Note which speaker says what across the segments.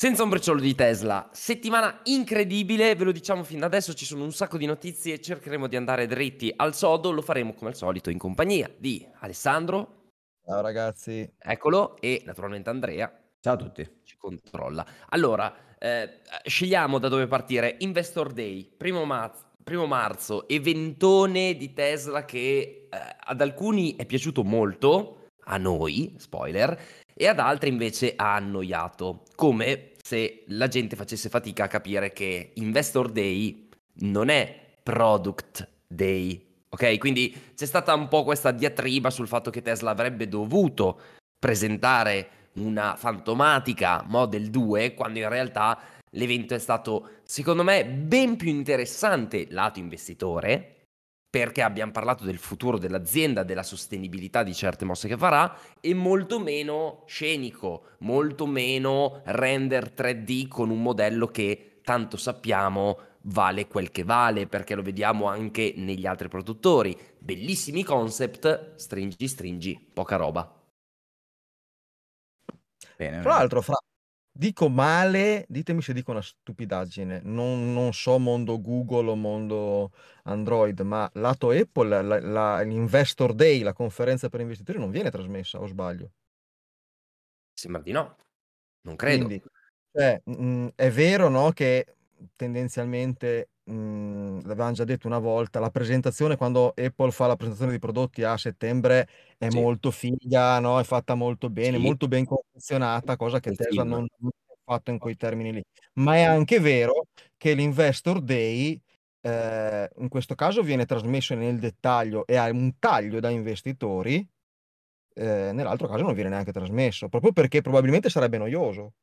Speaker 1: Senza un briciolo di Tesla, settimana incredibile, ve lo diciamo fin da adesso, ci sono un sacco di notizie, cercheremo di andare dritti al sodo, lo faremo come al solito in compagnia di Alessandro.
Speaker 2: Ciao ragazzi.
Speaker 1: Eccolo, e naturalmente Andrea.
Speaker 3: Ciao a tutti.
Speaker 1: Ci controlla. Allora, eh, scegliamo da dove partire. Investor Day, primo, mar- primo marzo, eventone di Tesla che eh, ad alcuni è piaciuto molto, a noi, spoiler, e ad altri invece ha annoiato, come se la gente facesse fatica a capire che Investor Day non è Product Day, ok? Quindi c'è stata un po' questa diatriba sul fatto che Tesla avrebbe dovuto presentare una fantomatica Model 2 quando in realtà l'evento è stato secondo me ben più interessante lato investitore perché abbiamo parlato del futuro dell'azienda, della sostenibilità di certe mosse che farà e molto meno scenico, molto meno render 3D con un modello che tanto sappiamo vale quel che vale perché lo vediamo anche negli altri produttori. Bellissimi concept, stringi stringi, poca roba.
Speaker 2: Bene, Tra l'altro, fra Dico male, ditemi se dico una stupidaggine, non, non so mondo Google o mondo Android, ma lato Apple, la- la- l'Investor Day, la conferenza per investitori, non viene trasmessa, o sbaglio?
Speaker 1: Sembra di no, non credo.
Speaker 2: Quindi, cioè, mm, è vero, no, che tendenzialmente, mh, l'avevamo già detto una volta, la presentazione quando Apple fa la presentazione di prodotti a settembre è
Speaker 1: Sì,
Speaker 2: molto figa, no? È fatta molto bene,
Speaker 1: sì,
Speaker 2: molto ben confezionata, cosa che Tesla non ha fatto in quei termini lì. Ma è anche vero che l'Investor Day, eh, in questo caso viene trasmesso nel dettaglio e ha un taglio da investitori, eh, nell'altro caso non viene neanche trasmesso, proprio perché probabilmente sarebbe noioso,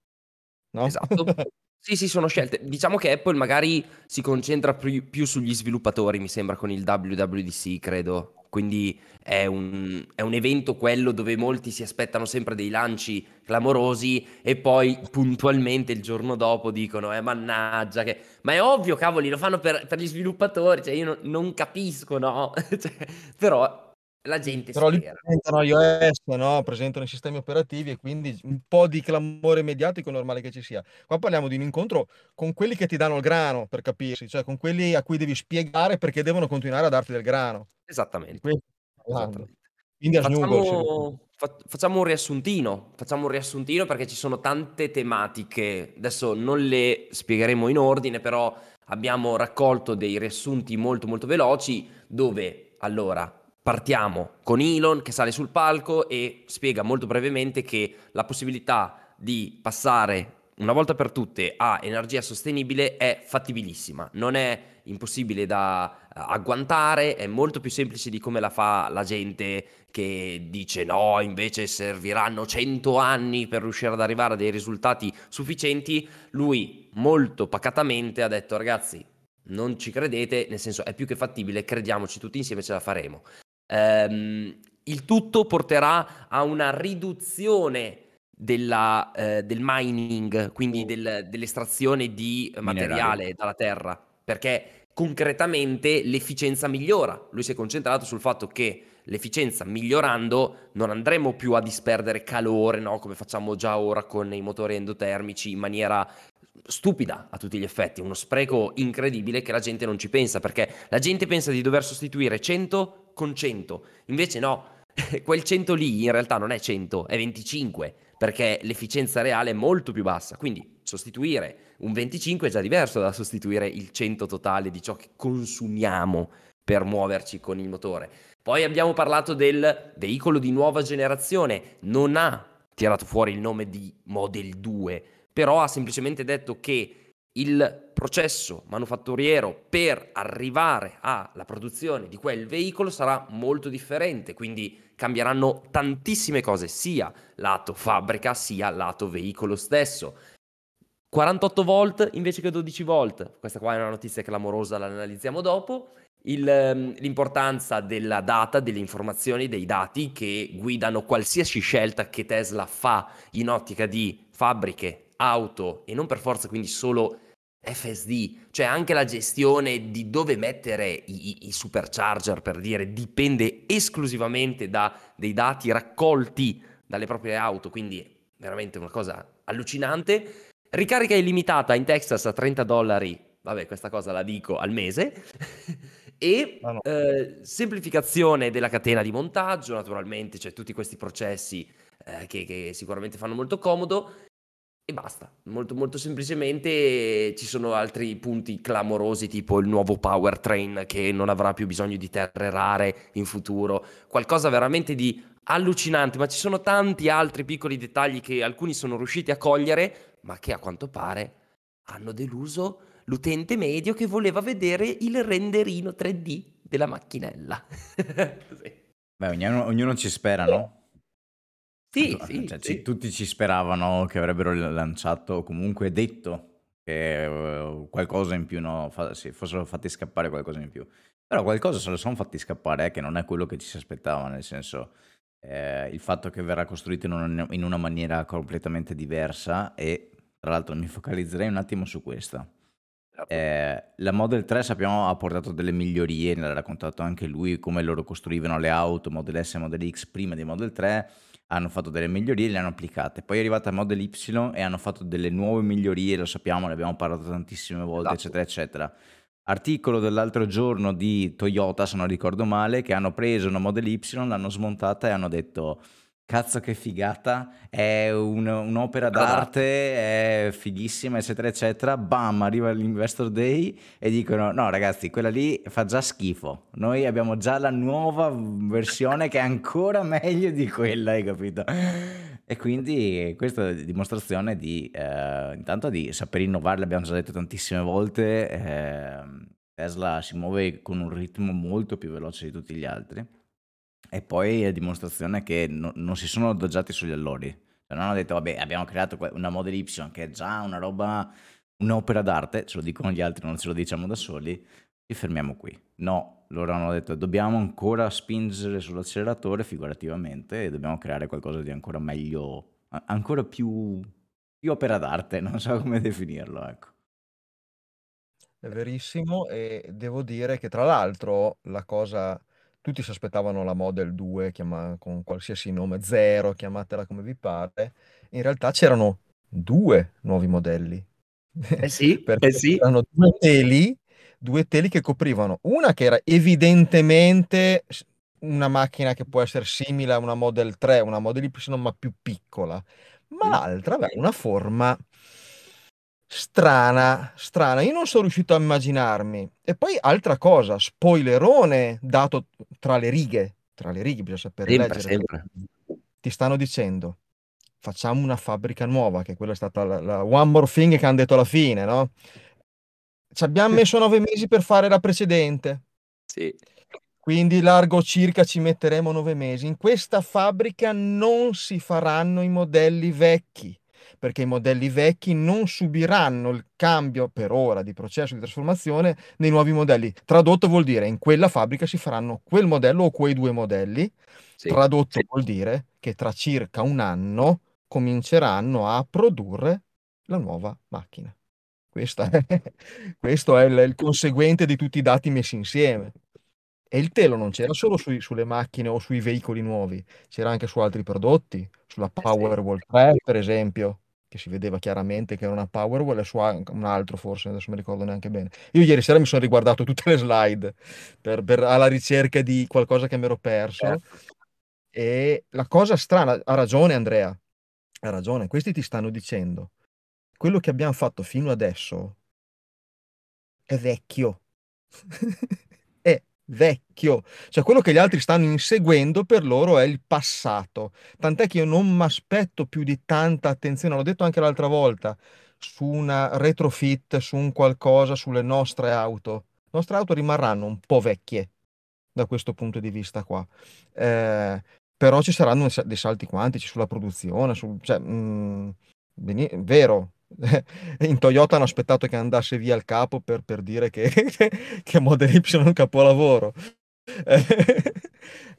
Speaker 2: no?
Speaker 1: Esatto. Sì, sì, sono scelte. Diciamo che Apple magari si concentra più, più sugli sviluppatori, mi sembra, con il WWDC, credo. Quindi è un, è un evento quello dove molti si aspettano sempre dei lanci clamorosi e poi puntualmente il giorno dopo dicono, eh mannaggia, che... ma è ovvio, cavoli, lo fanno per, per gli sviluppatori, cioè io non, non capisco, no? Cioè, però la gente
Speaker 2: Però lì
Speaker 1: spera.
Speaker 2: presentano iOS, no? Presentano i sistemi operativi e quindi un po' di clamore mediatico è normale che ci sia. Qua parliamo di un incontro con quelli che ti danno il grano, per capirsi, cioè con quelli a cui devi spiegare perché devono continuare a darti del grano.
Speaker 1: Esattamente.
Speaker 2: parlando.
Speaker 1: Esattamente.
Speaker 2: Quindi.
Speaker 1: Facciamo, fa- facciamo un riassuntino, facciamo un riassuntino perché ci sono tante tematiche, adesso non le spiegheremo in ordine, però abbiamo raccolto dei riassunti molto molto veloci dove allora partiamo con Elon che sale sul palco e spiega molto brevemente che la possibilità di passare una volta per tutte a energia sostenibile è fattibilissima, non è impossibile da eh, agguantare, è molto più semplice di come la fa la gente che dice no, invece serviranno 100 anni per riuscire ad arrivare a dei risultati sufficienti. Lui molto pacatamente ha detto ragazzi, non ci credete, nel senso è più che fattibile, crediamoci tutti insieme, ce la faremo. Ehm, il tutto porterà a una riduzione della, eh, del mining, quindi del- dell'estrazione di
Speaker 3: Minerali.
Speaker 1: materiale dalla terra, perché concretamente l'efficienza migliora. Lui si è concentrato sul fatto che l'efficienza migliorando non andremo più a disperdere calore, no? come facciamo già ora con i motori endotermici in maniera stupida a tutti gli effetti, uno spreco incredibile che la gente non ci pensa, perché la gente pensa di dover sostituire 100 con 100, invece no, quel 100 lì in realtà non è 100, è 25, perché l'efficienza reale è molto più bassa, quindi sostituire un 25 è già diverso da sostituire il 100 totale di ciò che consumiamo per muoverci con il motore. Poi abbiamo parlato del veicolo di nuova generazione, non ha tirato fuori il nome di Model 2, però ha semplicemente detto che il processo manufatturiero per arrivare alla produzione di quel veicolo sarà molto differente, quindi cambieranno tantissime cose, sia lato fabbrica sia lato veicolo stesso. 48 volt invece che 12 volt, questa qua è una notizia clamorosa, la analizziamo dopo. Il, ehm, l'importanza della data, delle informazioni, dei dati che guidano qualsiasi scelta che Tesla fa in ottica di fabbriche, auto e non per forza quindi solo FSD, cioè anche la gestione di dove mettere i, i- supercharger per dire dipende esclusivamente da dei dati raccolti dalle proprie auto, quindi veramente una cosa allucinante. Ricarica illimitata in Texas a 30 dollari, vabbè questa cosa la dico al mese, e
Speaker 2: Ah, no.
Speaker 1: eh, semplificazione della catena di montaggio, naturalmente, cioè tutti questi processi eh, che, che sicuramente fanno molto comodo, e basta, molto, molto semplicemente ci sono altri punti clamorosi tipo il nuovo powertrain che non avrà più bisogno di terre rare in futuro, qualcosa veramente di allucinante, ma ci sono tanti altri piccoli dettagli che alcuni sono riusciti a cogliere, ma che a quanto pare hanno deluso l'utente medio che voleva vedere il renderino 3D della macchinella. Così.
Speaker 3: Beh, ognuno, ognuno ci spera, no?
Speaker 1: Sì,
Speaker 3: Cioè,
Speaker 1: sì,
Speaker 3: cioè,
Speaker 1: sì.
Speaker 3: ci- tutti ci speravano che avrebbero lanciato, o comunque detto che eh, qualcosa in più, no, fa- sì, fossero fatti scappare qualcosa in più. Però qualcosa se lo sono fatti scappare, eh, che non è quello che ci si aspettava, nel senso eh, il fatto che verrà costruito in una, in una maniera completamente diversa e tra l'altro mi focalizzerei un attimo su questa. Eh, la Model 3 sappiamo ha portato delle migliorie, ne ha raccontato anche lui come loro costruivano le auto Model S e Model X prima di Model 3, hanno fatto delle migliorie e le hanno applicate. Poi è arrivata Model Y e hanno fatto delle nuove migliorie, lo sappiamo, ne abbiamo parlato tantissime volte,
Speaker 1: Esatto.
Speaker 3: eccetera, eccetera. Articolo dell'altro giorno di Toyota, se non ricordo male, che hanno preso una Model Y, l'hanno smontata e hanno detto cazzo che figata, è un- un'opera
Speaker 1: Opera
Speaker 3: d'arte, è fighissima, eccetera, eccetera. Bam, arriva l'Investor Day e dicono no ragazzi, quella lì fa già schifo. Noi abbiamo già la nuova versione che è ancora meglio di quella, hai capito? E quindi questa è dimostrazione di, eh, intanto di saper innovare, l'abbiamo già detto tantissime volte, ehm, Tesla si muove con un ritmo molto più veloce di tutti gli altri. E poi è dimostrazione che no- non si sono adagiati sugli allori. Cioè, non hanno detto, vabbè, abbiamo creato una Model Y che è già una roba, un'opera d'arte, ce lo dicono gli altri, non ce lo diciamo da soli, ci fermiamo qui. No, loro hanno detto, dobbiamo ancora spingere sull'acceleratore figurativamente e dobbiamo creare qualcosa di ancora meglio, ancora più, più opera d'arte, non so come definirlo, ecco.
Speaker 2: È verissimo e devo dire che tra l'altro la cosa, tutti si aspettavano la Model 2 chiama- con qualsiasi nome, zero, chiamatela come vi pare, in realtà c'erano due nuovi modelli,
Speaker 1: Eh sì,
Speaker 2: perché
Speaker 1: eh sì.
Speaker 2: c'erano due teli, due teli che coprivano, una che era evidentemente una macchina che può essere simile a una Model 3, una Model Y ma più piccola, ma
Speaker 1: Mm.
Speaker 2: l'altra aveva una forma strana, strana. Io non sono riuscito a immaginarmi. E poi altra cosa, spoilerone dato tra le righe, tra le righe bisogna sapere
Speaker 1: Sempre,
Speaker 2: leggere.
Speaker 1: sempre.
Speaker 2: Ti stanno dicendo, facciamo una fabbrica nuova, che quella è stata la, la one more thing che hanno detto alla fine, no? Ci abbiamo messo nove mesi per fare la precedente.
Speaker 1: Sì.
Speaker 2: Quindi largo circa ci metteremo nove mesi. In questa fabbrica non si faranno i modelli vecchi, perché i modelli vecchi non subiranno il cambio per ora di processo di trasformazione nei nuovi modelli. Tradotto vuol dire in quella fabbrica si faranno quel modello o quei due modelli.
Speaker 1: Sì.
Speaker 2: Tradotto
Speaker 1: Sì.
Speaker 2: vuol dire che tra circa un anno cominceranno a produrre la nuova macchina. È- questo è il, il conseguente di tutti i dati messi insieme. E il telo non c'era solo sui- sulle macchine o sui veicoli nuovi, c'era anche su altri prodotti, sulla
Speaker 1: Eh.
Speaker 2: Powerwall 3 per esempio, che si vedeva chiaramente che era una Powerwall e su un altro forse, adesso non mi ricordo neanche bene. Io ieri sera mi sono riguardato tutte le slide per- per- alla ricerca di qualcosa che mi ero perso
Speaker 1: Certo.
Speaker 2: e la cosa strana, ha ragione Andrea, ha ragione, questi ti stanno dicendo, quello che abbiamo fatto fino adesso è vecchio. vecchio. Cioè quello che gli altri stanno inseguendo per loro è il passato. Tant'è che io non mi aspetto più di tanta attenzione, l'ho detto anche l'altra volta, su una retrofit, su un qualcosa, sulle nostre auto. Le nostre auto rimarranno un po' vecchie da questo punto di vista qua. Eh, però ci saranno dei sa- dei salti quantici sulla produzione, sul, cioè, mm, beni- vero. In Toyota hanno aspettato che andasse via il capo per, per dire che, che Model Y è un capolavoro.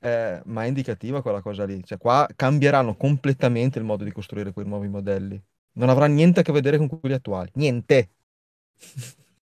Speaker 2: Eh, ma è indicativa quella cosa lì. Cioè, qua cambieranno completamente il modo di costruire quei nuovi modelli. Non avrà niente a che vedere con quelli attuali. Niente.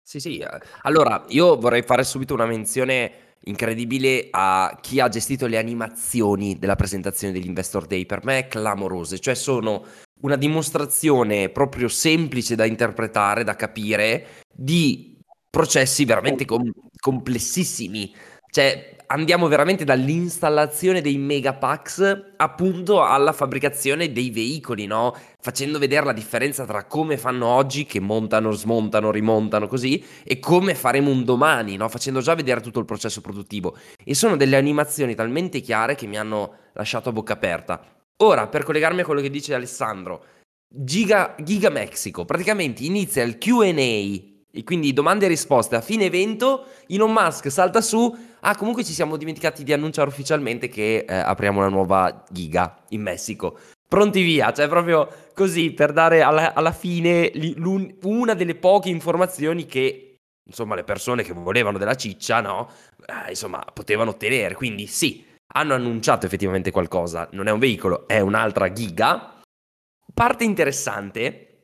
Speaker 1: Sì, sì. eh, Allora, io vorrei fare subito una menzione incredibile a chi ha gestito le animazioni della presentazione degli Investor Day. Per me clamorose, cioè sono una dimostrazione proprio semplice da interpretare, da capire, di processi veramente com- complessissimi. Cioè, andiamo veramente dall'installazione dei megapacks appunto alla fabbricazione dei veicoli, no? Facendo vedere la differenza tra come fanno oggi, che montano, smontano, rimontano così, e come faremo un domani, no? Facendo già vedere tutto il processo produttivo. E sono delle animazioni talmente chiare che mi hanno lasciato a bocca aperta. Ora, per collegarmi a quello che dice Alessandro, Giga, Giga Mexico, praticamente inizia il QA e quindi domande e risposte a fine evento, Elon Musk salta su, ah comunque ci siamo dimenticati di annunciare ufficialmente che eh, apriamo una nuova giga in Messico. Pronti via, cioè proprio così per dare alla, alla fine una delle poche informazioni che insomma le persone che volevano della ciccia, no? Eh, insomma, potevano ottenere. Quindi sì, hanno annunciato effettivamente qualcosa, non è un veicolo, è un'altra giga. Parte interessante,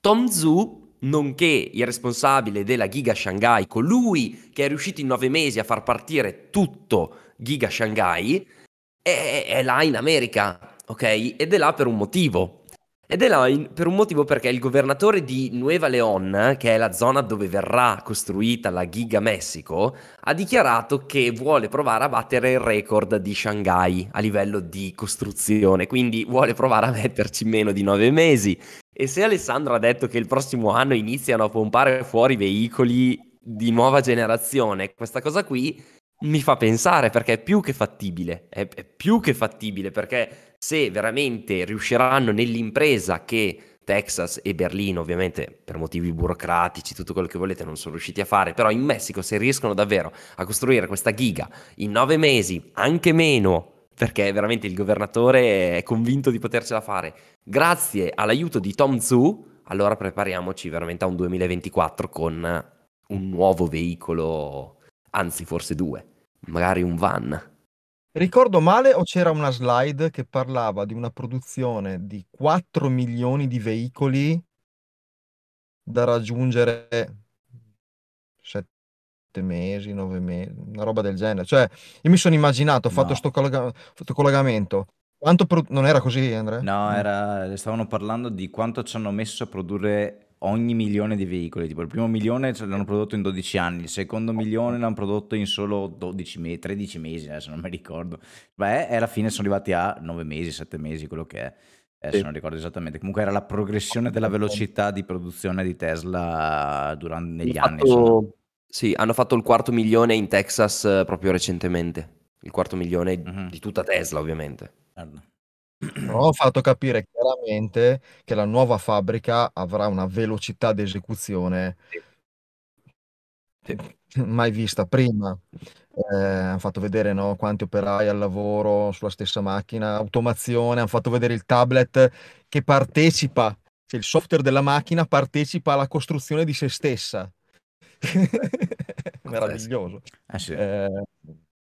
Speaker 1: Tom Zhu nonché il responsabile della Giga Shanghai, colui che è riuscito in nove mesi a far partire tutto Giga Shanghai, è, è là in America, ok? Ed è là per un motivo. Ed è là in, per un motivo perché il governatore di Nueva León, che è la zona dove verrà costruita la Giga Messico, ha dichiarato che vuole provare a battere il record di Shanghai a livello di costruzione, quindi vuole provare a metterci meno di nove mesi. E se Alessandro ha detto che il prossimo anno iniziano a pompare fuori veicoli di nuova generazione, questa cosa qui mi fa pensare perché è più che fattibile, è, è più che fattibile perché se veramente riusciranno nell'impresa che Texas e Berlino, ovviamente per motivi burocratici, tutto quello che volete, non sono riusciti a fare, però in Messico se riescono davvero a costruire questa giga in nove mesi, anche meno, perché veramente il governatore è convinto di potercela fare. Grazie all'aiuto di Tom Zhu, allora prepariamoci veramente a un 2024 con un nuovo veicolo, anzi forse due, magari un van.
Speaker 2: Ricordo male o c'era una slide che parlava di una produzione di 4 milioni di veicoli da raggiungere mesi, nove mesi, una roba del genere. Cioè, io mi sono immaginato, ho fatto questo collega- collegamento. Quanto pro- non era così, Andrea?
Speaker 3: No, era, stavano parlando di quanto ci hanno messo a produrre ogni milione di veicoli. Tipo, il primo milione l'hanno prodotto in 12 anni, il secondo milione l'hanno prodotto in solo 12 mesi, 13 mesi, adesso non mi ricordo. Beh, e alla fine sono arrivati a 9 mesi, 7 mesi, quello che è. Adesso sì. non ricordo esattamente. Comunque era la progressione della velocità di produzione di Tesla durante, negli anni. Fatto,
Speaker 1: sì, hanno fatto il quarto milione in Texas eh, proprio recentemente. Il quarto milione Mhm. di tutta Tesla, ovviamente.
Speaker 2: Ho fatto capire chiaramente che la nuova fabbrica avrà una velocità di esecuzione Sì. mai vista prima. Eh, hanno fatto vedere, no, quanti operai al lavoro sulla stessa macchina, automazione, hanno fatto vedere il tablet che partecipa, cioè il software della macchina partecipa alla costruzione di se stessa. Meraviglioso.
Speaker 3: Eh sì. Eh,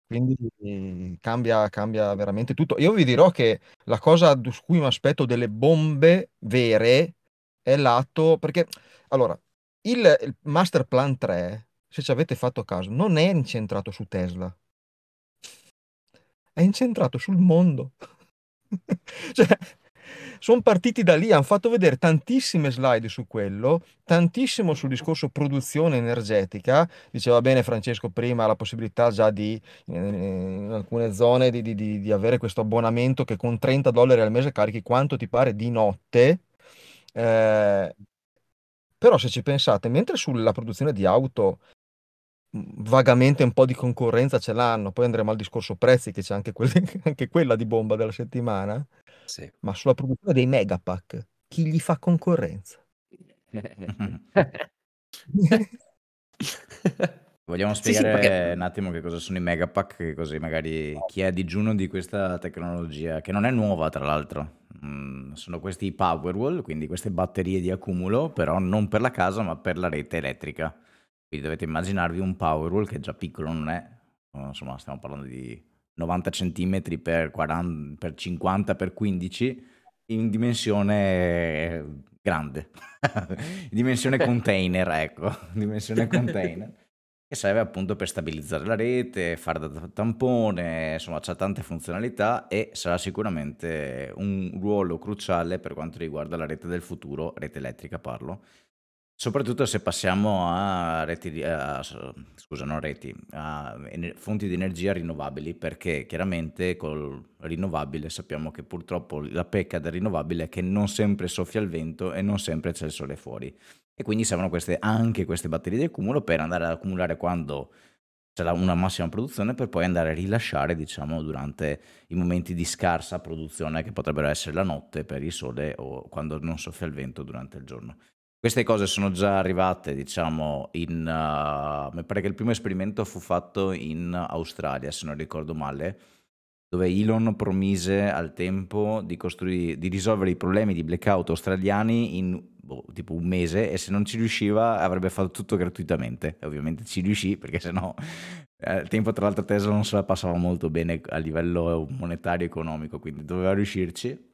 Speaker 2: quindi cambia, cambia veramente tutto. Io vi dirò che la cosa su cui mi aspetto delle bombe vere è l'atto, perché allora, il, il Master Plan 3, se ci avete fatto caso, non è incentrato su Tesla, è incentrato sul mondo. cioè, sono partiti da lì, hanno fatto vedere tantissime slide su quello, tantissimo sul discorso produzione energetica. Diceva bene Francesco prima la possibilità già di in alcune zone di, di, di avere questo abbonamento che con 30 dollari al mese carichi quanto ti pare di notte. Eh, però se ci pensate, mentre sulla produzione di auto vagamente un po' di concorrenza ce l'hanno, poi andremo al discorso prezzi che c'è anche, quelle, anche quella di bomba della settimana.
Speaker 1: Sì.
Speaker 2: Ma sulla produzione dei megapack, chi gli fa concorrenza?
Speaker 3: Vogliamo Sì, sì, spiegare perché un attimo che cosa sono i megapack, così magari chi è a digiuno di questa tecnologia, che non è nuova tra l'altro. Mm, sono questi Powerwall, quindi queste batterie di accumulo, però non per la casa, ma per la rete elettrica. Quindi dovete immaginarvi un Powerwall che già piccolo non è, insomma stiamo parlando di 90 cm per, 40, per 50 per 15 in dimensione grande, dimensione container, ecco, dimensione container. che serve appunto per stabilizzare la rete, fare da tampone, insomma c'ha tante funzionalità e sarà sicuramente un ruolo cruciale per quanto riguarda la rete del futuro, rete elettrica parlo, soprattutto se passiamo a reti, a, scusa non reti, a fonti di energia rinnovabili perché chiaramente col rinnovabile sappiamo che purtroppo la pecca del rinnovabile è che non sempre soffia il vento e non sempre c'è il sole fuori e quindi servono queste, anche queste batterie di accumulo per andare ad accumulare quando c'è una massima produzione per poi andare a rilasciare diciamo durante i momenti di scarsa produzione che potrebbero essere la notte per il sole o quando non soffia il vento durante il giorno. Queste cose sono già arrivate, diciamo, in... Uh, mi pare che il primo esperimento fu fatto in Australia, se non ricordo male, dove Elon promise al tempo di, di risolvere i problemi di blackout australiani in boh, tipo un mese e se non ci riusciva avrebbe fatto tutto gratuitamente. E ovviamente ci riuscì perché sennò eh, al tempo tra l'altro Tesla non se la passava molto bene a livello monetario e economico, quindi doveva riuscirci.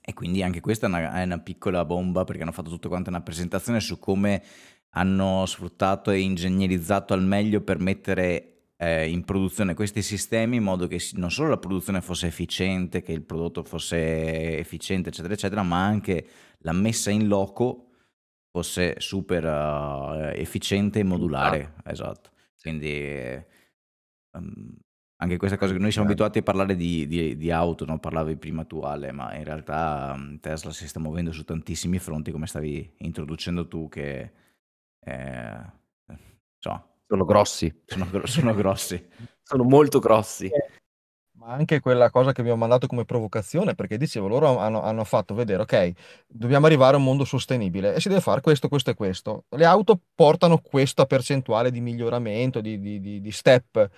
Speaker 3: E quindi anche questa è una, è una piccola bomba perché hanno fatto tutta quanta una presentazione su come hanno sfruttato e ingegnerizzato al meglio per mettere eh, in produzione questi sistemi in modo che non solo la produzione fosse efficiente, che il prodotto fosse efficiente, eccetera, eccetera, ma anche la messa in loco fosse super uh, efficiente e modulare. Esatto. Quindi um, anche questa cosa che noi siamo abituati a parlare di, di, di auto, no? parlavi prima tu Ale, ma in realtà um, Tesla si sta muovendo su tantissimi fronti, come stavi introducendo tu, che eh,
Speaker 1: so, sono grossi.
Speaker 3: Sono, sono grossi.
Speaker 1: sono molto grossi.
Speaker 2: Eh, ma anche quella cosa che abbiamo mandato come provocazione, perché dicevo, loro hanno, hanno fatto vedere, ok, dobbiamo arrivare a un mondo sostenibile e si deve fare questo, questo e questo. Le auto portano questa percentuale di miglioramento, di, di, di, di step.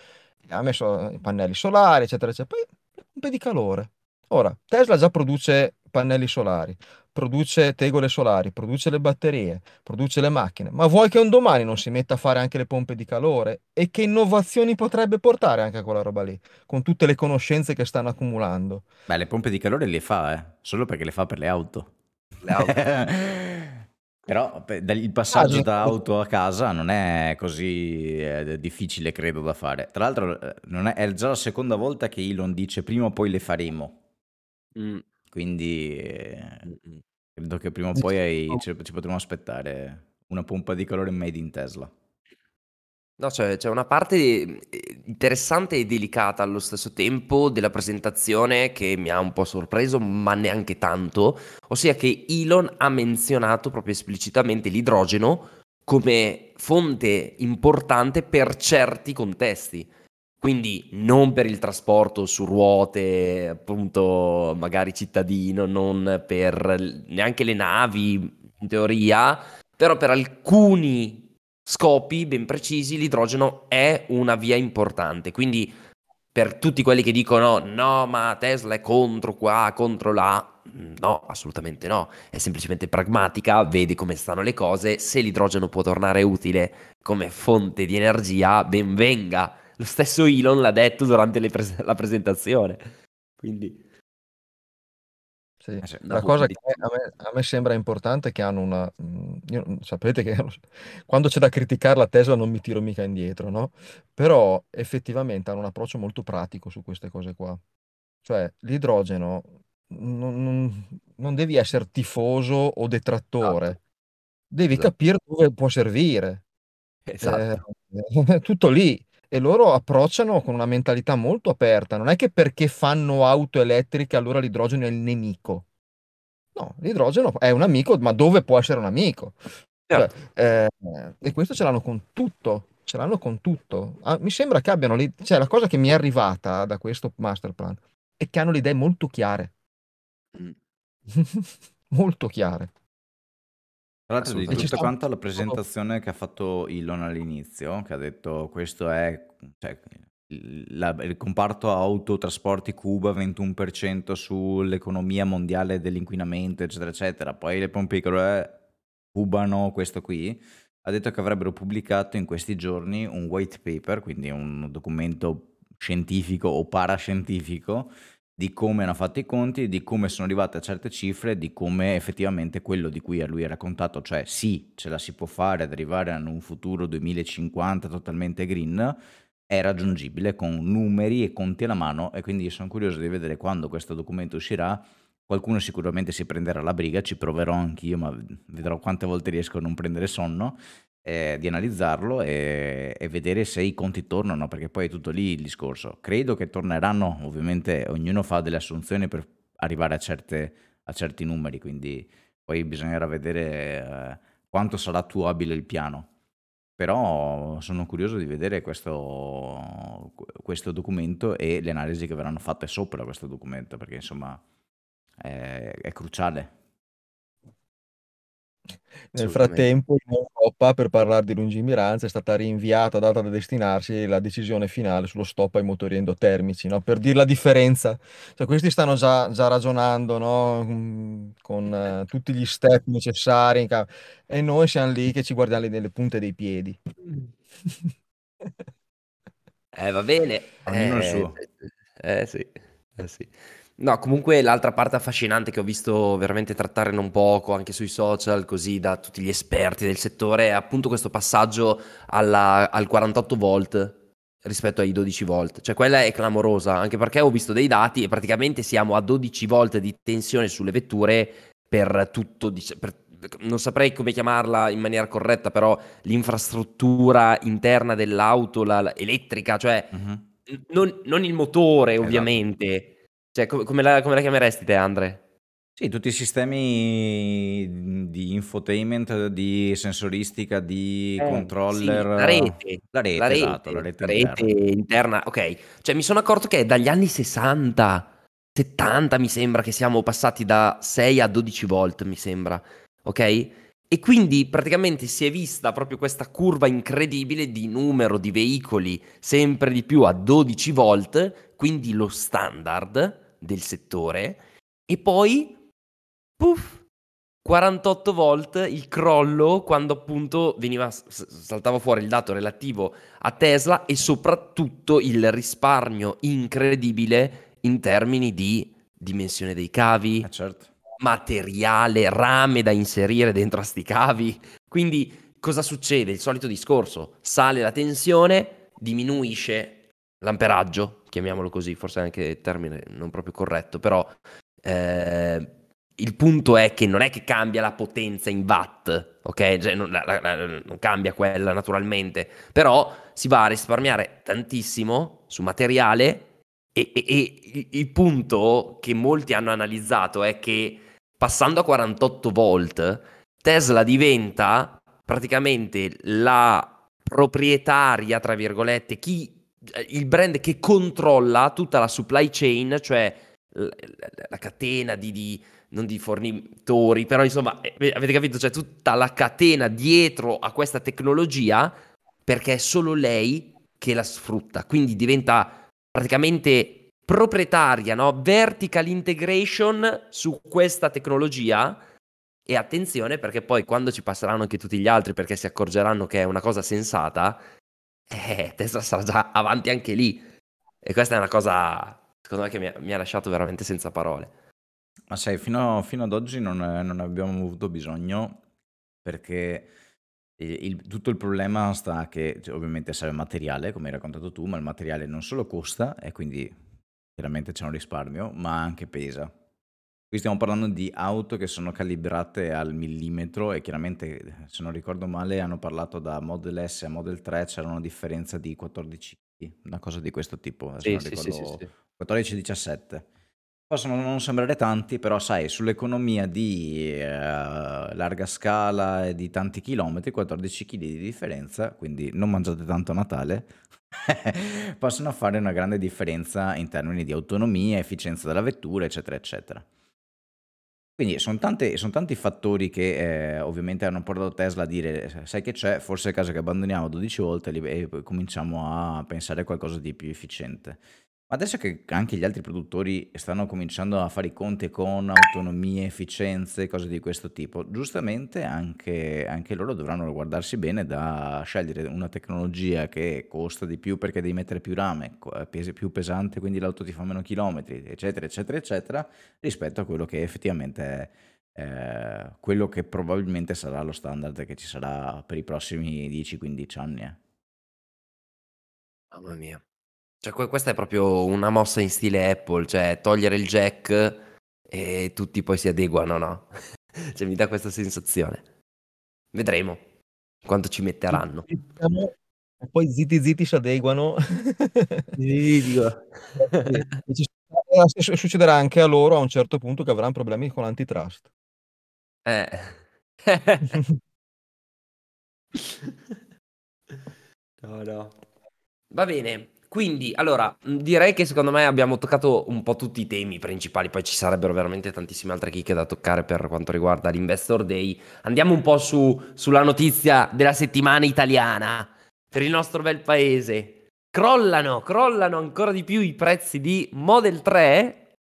Speaker 2: Ha messo i pannelli solari, eccetera, eccetera. Poi un po' di calore. Ora, Tesla già produce pannelli solari, produce tegole solari, produce le batterie, produce le macchine, ma vuoi che un domani non si metta a fare anche le pompe di calore? E che innovazioni potrebbe portare anche a quella roba lì, con tutte le conoscenze che stanno accumulando?
Speaker 3: Beh, le pompe di calore le fa, eh, solo perché le fa per le auto.
Speaker 1: Le auto.
Speaker 3: Però il passaggio ah, da auto a casa non è così eh, difficile, credo, da fare. Tra l'altro, eh, è, è, già la seconda volta che Elon dice prima o poi le faremo. Mm. Quindi eh, credo che prima o poi hai- ci, ci potremo aspettare una pompa di calore made in Tesla.
Speaker 1: No, c'è, c'è una parte eh, interessante e delicata allo stesso tempo della presentazione che mi ha un po' sorpreso, ma neanche tanto, ossia che Elon ha menzionato proprio esplicitamente l'idrogeno come fonte importante per certi contesti. Quindi non per il trasporto su ruote, appunto, magari cittadino, non per neanche le navi, in teoria, però per alcuni scopi ben precisi l'idrogeno è una via importante. Quindi per tutti quelli che dicono no, ma Tesla è contro qua, contro là, no, assolutamente no, è semplicemente pragmatica, vedi come stanno le cose, se l'idrogeno può tornare utile come fonte di energia, ben venga lo stesso Elon l'ha detto durante pres- la presentazione. Quindi...
Speaker 2: Sì. Eh la cosa che a me, a me, sembra importante è che hanno una... Mm, io, sapete che quando c'è da criticare la Tesla non mi tiro mica indietro, no? Però effettivamente hanno un approccio molto pratico su queste cose qua. Cioè l'idrogeno non, non, non devi essere tifoso o detrattore, esatto. devi esatto. capire dove può servire.
Speaker 1: Esatto.
Speaker 2: Eh, tutto lì e loro approcciano con una mentalità molto aperta. Non è che perché fanno auto elettriche allora l'idrogeno è il nemico. No, l'idrogeno è un amico, ma dove può essere un amico? Cioè, eh, e questo ce l'hanno con tutto. Ce l'hanno con tutto. Ah, mi sembra che abbiano lì. Cioè, la cosa che mi è arrivata da questo master plan è che hanno le idee molto chiare. Mm. molto chiare.
Speaker 3: Tra l'altro di tutta quanta la presentazione che ha fatto Elon all'inizio, che ha detto questo è cioè, la- il comparto autotrasporti Cuba 21% sull'economia mondiale dell'inquinamento, eccetera, eccetera. Poi le pompe di calore cubano questo qui. Ha detto che avrebbero pubblicato in questi giorni un white paper, quindi un documento scientifico o parascientifico, di come hanno fatto i conti, di come sono arrivate a certe cifre, di come effettivamente quello di cui a lui è raccontato, cioè sì, ce la si può fare ad arrivare a un futuro 2050 totalmente green, è raggiungibile con numeri e conti alla mano e quindi sono curioso di vedere quando questo documento uscirà. Qualcuno sicuramente si prenderà la briga, ci proverò anch'io, ma vedrò quante volte riesco a non prendere sonno eh, di analizzarlo e, e, vedere se i conti tornano, perché poi è tutto lì il discorso. Credo che torneranno, ovviamente ognuno fa delle assunzioni per arrivare a, certe, a certi numeri, quindi poi bisognerà vedere eh, quanto sarà attuabile il piano. Però sono curioso di vedere questo, questo documento e le analisi che verranno fatte sopra questo documento, perché insomma è, è cruciale.
Speaker 2: Nel frattempo in Europa, per parlare di lungimiranza, è stata rinviata, data da destinarsi la decisione finale sullo stop ai motori endotermici, no? Per dire la differenza. Cioè, questi stanno già, già ragionando, no? Mm, Con eh, tutti gli step necessari, e noi siamo lì che ci guardiamo nelle punte dei piedi.
Speaker 1: Eh, va bene.
Speaker 3: Ognuno il suo.
Speaker 1: Eh, eh sì, eh sì. No, comunque l'altra parte affascinante che ho visto veramente trattare non poco, anche sui social, così da tutti gli esperti del settore, è appunto questo passaggio alla- al 48 volt rispetto ai 12 volt. Cioè quella è clamorosa, anche perché ho visto dei dati e praticamente siamo a 12 volt di tensione sulle vetture per tutto, per- non saprei come chiamarla in maniera corretta, però l'infrastruttura interna dell'auto, la, la- elettrica, cioè
Speaker 3: Mhm.
Speaker 1: non, non il motore
Speaker 3: Esatto.
Speaker 1: Cioè, com- come la, come la chiameresti te, Andre?
Speaker 3: Sì, tutti i sistemi di infotainment, di sensoristica, di
Speaker 1: Eh, sì,
Speaker 3: controller.
Speaker 1: la rete,
Speaker 3: La rete,
Speaker 1: la
Speaker 3: esatto, la
Speaker 1: rete,
Speaker 3: rete
Speaker 1: la rete
Speaker 3: interna.
Speaker 1: interna. Ok, cioè mi sono accorto che è dagli anni 60, 70 mi sembra che siamo passati da 6 a 12 volt, mi sembra, ok? E quindi praticamente si è vista proprio questa curva incredibile di numero di veicoli sempre di più a 12 volt, quindi lo standard del settore, e poi, puff, 48 volt il crollo quando appunto veniva, saltava fuori il dato relativo a Tesla e soprattutto il risparmio incredibile in termini di dimensione dei cavi,
Speaker 3: Eh, certo.
Speaker 1: materiale, rame da inserire dentro a sti cavi. Quindi cosa succede? Il solito discorso, sale la tensione, diminuisce l'amperaggio, chiamiamolo così, forse anche il termine non proprio corretto, però eh, il punto è che non è che cambia la potenza in watt, ok? Cioè, non, la, la, non, cambia quella naturalmente, però si va a risparmiare tantissimo su materiale e, e, e il punto che molti hanno analizzato è che passando a 48 volt Tesla diventa praticamente la proprietaria, tra virgolette, chi il brand che controlla tutta la supply chain, cioè la, la, la catena di, di, non di fornitori, però insomma, eh, avete capito, cioè tutta la catena dietro a questa tecnologia, perché è solo lei che la sfrutta, quindi diventa praticamente proprietaria, no? Vertical integration su questa tecnologia. E attenzione perché poi quando ci passeranno anche tutti gli altri perché si accorgeranno che è una cosa sensata, eh, Tesla sarà già avanti anche lì. E questa è una cosa, secondo me, che mi ha, mi ha lasciato veramente senza parole.
Speaker 3: Ma sai, fino, fino ad oggi non, non, abbiamo avuto bisogno perché il, tutto il problema sta che cioè, ovviamente serve materiale, come hai raccontato tu, ma il materiale non solo costa e quindi chiaramente c'è un risparmio, ma anche pesa. Qui stiamo parlando di auto che sono calibrate al millimetro e chiaramente, se non ricordo male, hanno parlato da Model S a Model 3 c'era una differenza di 14 kg, una cosa di questo tipo,
Speaker 1: sì, sì, sì, sì,
Speaker 3: 14-17. Possono non sembrare tanti, però sai, sull'economia di eh, larga scala e di tanti chilometri, 14 kg di differenza, quindi non mangiate tanto a Natale, possono fare una grande differenza in termini di autonomia, efficienza della vettura, eccetera, eccetera. Quindi sono, tante, sono tanti fattori che eh, ovviamente hanno portato Tesla a dire sai che c'è, forse è il caso che abbandoniamo 12 volte e cominciamo a pensare a qualcosa di più efficiente. Adesso che anche gli altri produttori stanno cominciando a fare i conti con autonomie, efficienze, cose di questo tipo, giustamente anche, anche loro dovranno guardarsi bene da scegliere una tecnologia che costa di più perché devi mettere più rame, pesi più pesante, quindi l'auto ti fa meno chilometri, eccetera, eccetera, eccetera, rispetto a quello che effettivamente è eh, quello che probabilmente sarà lo standard che ci sarà per i prossimi 10-15 anni. Eh.
Speaker 1: Mamma mia. Cioè, questa è proprio una mossa in stile Apple, cioè togliere il jack e tutti poi si adeguano, no? cioè, mi dà questa sensazione. Vedremo quanto ci metteranno.
Speaker 2: E poi zitti zitti si adeguano. Succederà anche a loro a un certo punto che avranno problemi con l'antitrust.
Speaker 1: Eh. no, no. Va bene. Quindi, allora, direi che secondo me abbiamo toccato un po' tutti i temi principali, poi ci sarebbero veramente tantissime altre chicche da toccare per quanto riguarda l'Investor Day. Andiamo un po' su, sulla notizia della settimana italiana per il nostro bel paese. Crollano, crollano ancora di più i prezzi di Model 3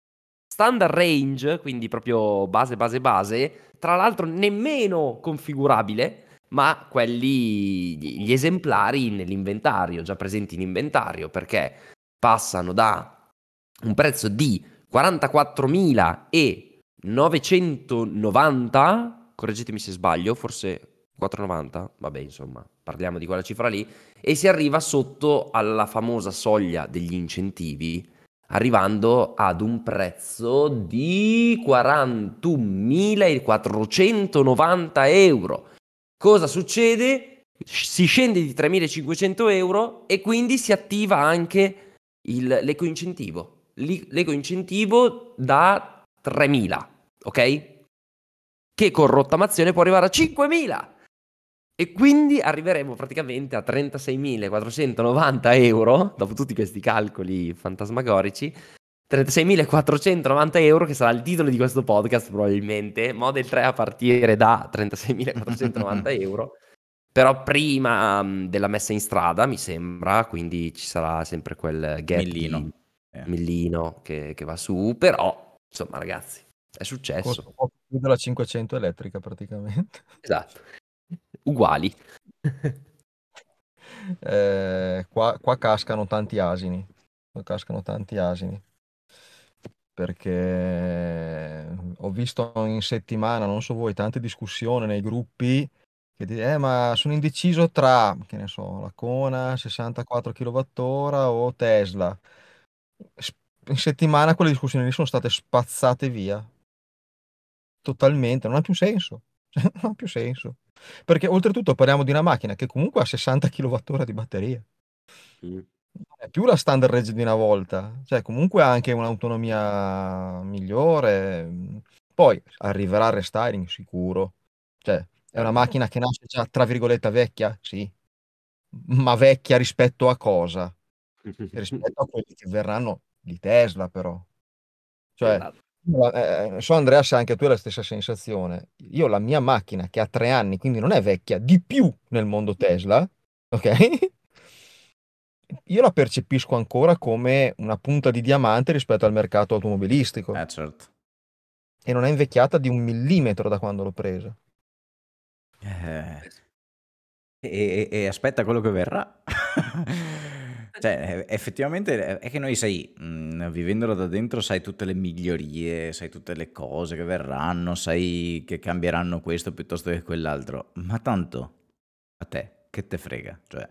Speaker 1: standard range, quindi proprio base, base, base. Tra l'altro nemmeno configurabile ma quelli, gli esemplari nell'inventario, già presenti in inventario, perché passano da un prezzo di 44.990, correggetemi se sbaglio, forse 4,90, vabbè insomma, parliamo di quella cifra lì, e si arriva sotto alla famosa soglia degli incentivi, arrivando ad un prezzo di 41.490 euro Cosa succede? Si scende di 3.500 euro e quindi si attiva anche il, l'ecoincentivo. Da 3.000, ok? Che con rottamazione può arrivare a 5.000. E quindi arriveremo praticamente a 36.490 euro, dopo tutti questi calcoli fantasmagorici, 36.490 euro, che sarà il titolo di questo podcast probabilmente, Model 3 a partire da 36.490 euro, però prima um, della messa in strada mi sembra, quindi ci sarà sempre quel gap
Speaker 3: millino,
Speaker 1: di, eh. millino che, che, va su, però insomma ragazzi è successo.
Speaker 2: Costa più della 500 elettrica praticamente.
Speaker 1: Esatto, uguali.
Speaker 2: eh, qua, qua cascano tanti asini, qua cascano tanti asini perché ho visto in settimana, non so voi, tante discussioni nei gruppi che dicono, eh, ma sono indeciso tra, che ne so, la Kona 64 kWh o Tesla. In settimana quelle discussioni lì sono state spazzate via. Totalmente, non ha più senso. non ha più senso. Perché oltretutto parliamo di una macchina che comunque ha 60 kWh di batteria. Mm non è più la standard range di una volta, cioè comunque ha anche un'autonomia migliore. Poi arriverà il restyling sicuro, cioè è una macchina che nasce già tra virgolette vecchia, sì, ma vecchia rispetto a cosa? Rispetto a quelli che verranno di Tesla però. Cioè, esatto. eh, so Andrea se anche tu hai la stessa sensazione. Io la mia macchina che ha tre anni, quindi non è vecchia, di più nel mondo Tesla, ok? Io la percepisco ancora come una punta di diamante rispetto al mercato automobilistico.
Speaker 3: Eh, certo.
Speaker 2: E non è invecchiata di un millimetro da quando l'ho presa.
Speaker 3: Eh, e, e, aspetta quello che verrà. cioè, effettivamente è che noi sai, mh, vivendolo da dentro, sai tutte le migliorie, sai tutte le cose che verranno, sai che cambieranno questo piuttosto che quell'altro. Ma tanto a te, che te frega? Cioè,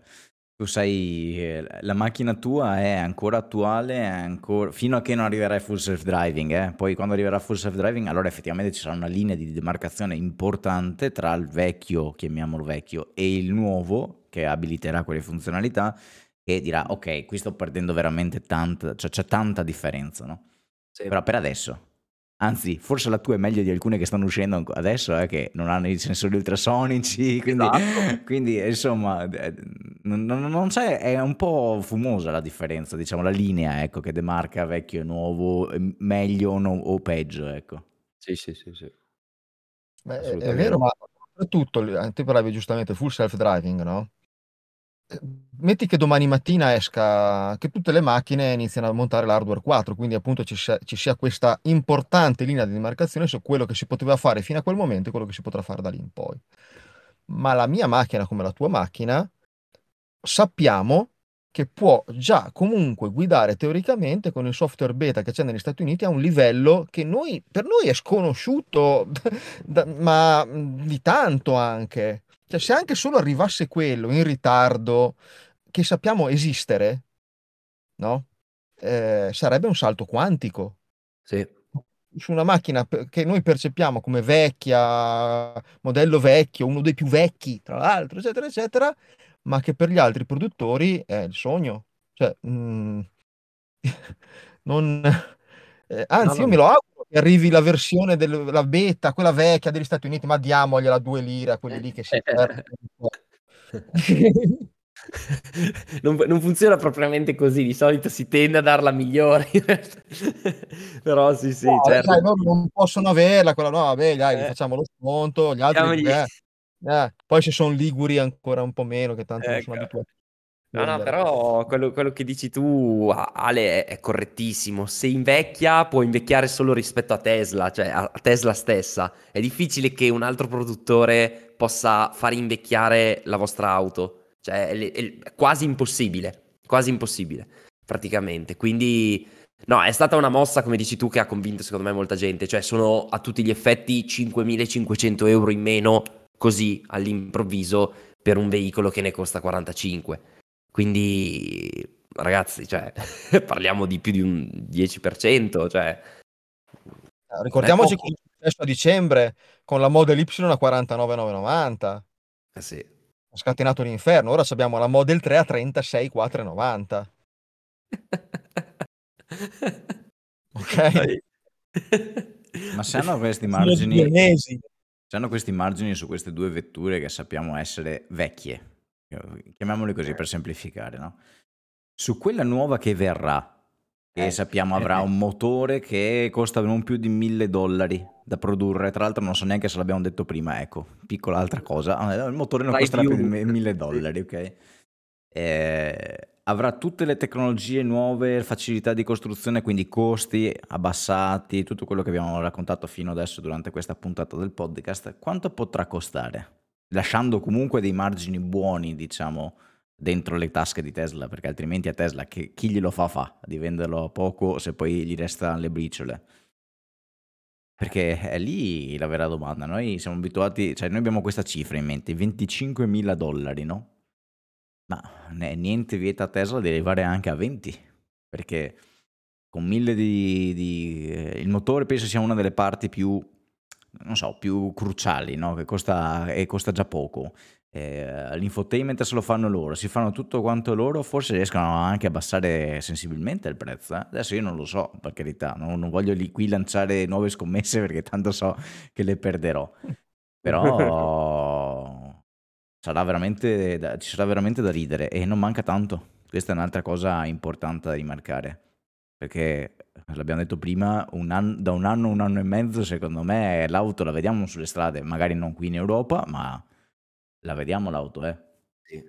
Speaker 3: tu sai, eh, la macchina tua è ancora attuale, è ancora, fino a che non arriverai full self-driving, eh. Poi quando arriverà full self-driving, allora effettivamente ci sarà una linea di demarcazione importante tra il vecchio, chiamiamolo vecchio, e il nuovo, che abiliterà quelle funzionalità, e dirà, ok, qui sto perdendo veramente tanta, cioè c'è tanta differenza, no? Sì. Però per adesso Anzi, forse la tua è meglio di alcune che stanno uscendo adesso, eh, che non hanno i sensori ultrasonici, quindi, esatto. quindi insomma, eh, non, non, c'è, è un po' fumosa la differenza, diciamo, la linea, ecco, che demarca vecchio e nuovo, meglio o, no, o peggio, ecco.
Speaker 1: Sì, sì, sì, sì.
Speaker 2: Beh, è vero, ma soprattutto, te parlavi giustamente full self-driving, no? Metti che domani mattina esca, che tutte le macchine iniziano a montare l'hardware 4, quindi appunto ci sia, ci sia questa importante linea di demarcazione su quello che si poteva fare fino a quel momento e quello che si potrà fare da lì in poi. Ma la mia macchina, come la tua macchina, sappiamo che può già comunque guidare teoricamente con il software beta che c'è negli Stati Uniti a un livello che noi, per noi è sconosciuto, ma di tanto anche. Cioè, se anche solo arrivasse quello in ritardo, che sappiamo esistere, no? Eh, sarebbe un salto quantico.
Speaker 1: Sì.
Speaker 2: Su una macchina che noi percepiamo come vecchia, modello vecchio, uno dei più vecchi, tra l'altro, eccetera, eccetera, ma che per gli altri produttori è il sogno. Cioè, mm, non... eh,
Speaker 1: No,
Speaker 2: anzi,
Speaker 1: no,
Speaker 2: io me lo auguro che arrivi la versione della beta, quella vecchia degli Stati Uniti, ma diamogliela due lire a quelli lì che si perdono.
Speaker 1: Non, non funziona propriamente così, di solito si tende a darla migliore, però sì, sì,
Speaker 2: No,
Speaker 1: certo.
Speaker 2: sai, non possono averla, quella no, vabbè, dai,
Speaker 1: Eh.
Speaker 2: facciamo lo sconto, gli altri, eh, eh. Poi se sono liguri ancora un po' meno, che tanto non sono
Speaker 1: Ecco.
Speaker 2: abituati.
Speaker 1: No, no, però quello, quello che dici tu, Ale, è, correttissimo. Se invecchia, può invecchiare solo rispetto a Tesla, cioè a Tesla stessa. È difficile che un altro produttore possa far invecchiare la vostra auto. Cioè, è, è- è quasi impossibile, quasi impossibile, praticamente. Quindi, no, è stata una mossa, come dici tu, che ha convinto secondo me molta gente. Cioè, sono a tutti gli effetti 5.500 euro in meno, così, all'improvviso, per un veicolo che ne costa 45. Quindi, ragazzi, cioè, parliamo di più di un 10%, cioè...
Speaker 2: Eh, Ricordiamoci cosa è successo a dicembre con la Model Y a 49,990.
Speaker 1: Eh sì.
Speaker 2: Ha scatenato l'inferno. Ora abbiamo la Model 3 a 36,490. Ok?
Speaker 1: Dai.
Speaker 3: Ma se hanno questi margini, se hanno questi margini su queste due vetture che sappiamo essere vecchie, chiamiamole così per semplificare, no? Su quella nuova che verrà, che
Speaker 1: Eh,
Speaker 3: sappiamo
Speaker 1: eh,
Speaker 3: avrà
Speaker 1: eh.
Speaker 3: un motore che costa non più di 1000 dollari da produrre, tra l'altro non so neanche se l'abbiamo detto prima, ecco, piccola altra cosa, Ah, il motore non costerà più di
Speaker 1: più.
Speaker 3: 1000
Speaker 1: Sì.
Speaker 3: dollari, ok? Eh, avrà tutte le tecnologie nuove, facilità di costruzione, quindi costi abbassati, tutto quello che abbiamo raccontato fino adesso durante questa puntata del podcast. Quanto potrà costare? Lasciando comunque dei margini buoni, diciamo, dentro le tasche di Tesla, perché altrimenti a Tesla che, chi glielo fa fa di venderlo a poco se poi gli restano le briciole. Perché è lì la vera domanda. Noi siamo abituati, cioè noi abbiamo questa cifra in mente, 25.000 dollari, no? Ma niente vieta a Tesla di arrivare anche a 20, perché con 1000 di, di- eh, il motore penso sia una delle parti più, non so, più cruciali, no? Che costa, e costa già poco. Eh, l'infotainment se lo fanno loro, si fanno tutto quanto loro, forse riescono anche a abbassare sensibilmente il prezzo. eh. Adesso io non lo so, per carità, non, non voglio lì qui lanciare nuove scommesse perché tanto so che le perderò. Però sarà veramente da- ci sarà veramente da ridere e non manca tanto. Questa è un'altra cosa importante da rimarcare. Perché l'abbiamo detto prima, un anno- da un anno, un anno e mezzo, secondo me, l'auto la vediamo sulle strade, magari non qui in Europa, ma la vediamo l'auto, eh.
Speaker 1: Sì.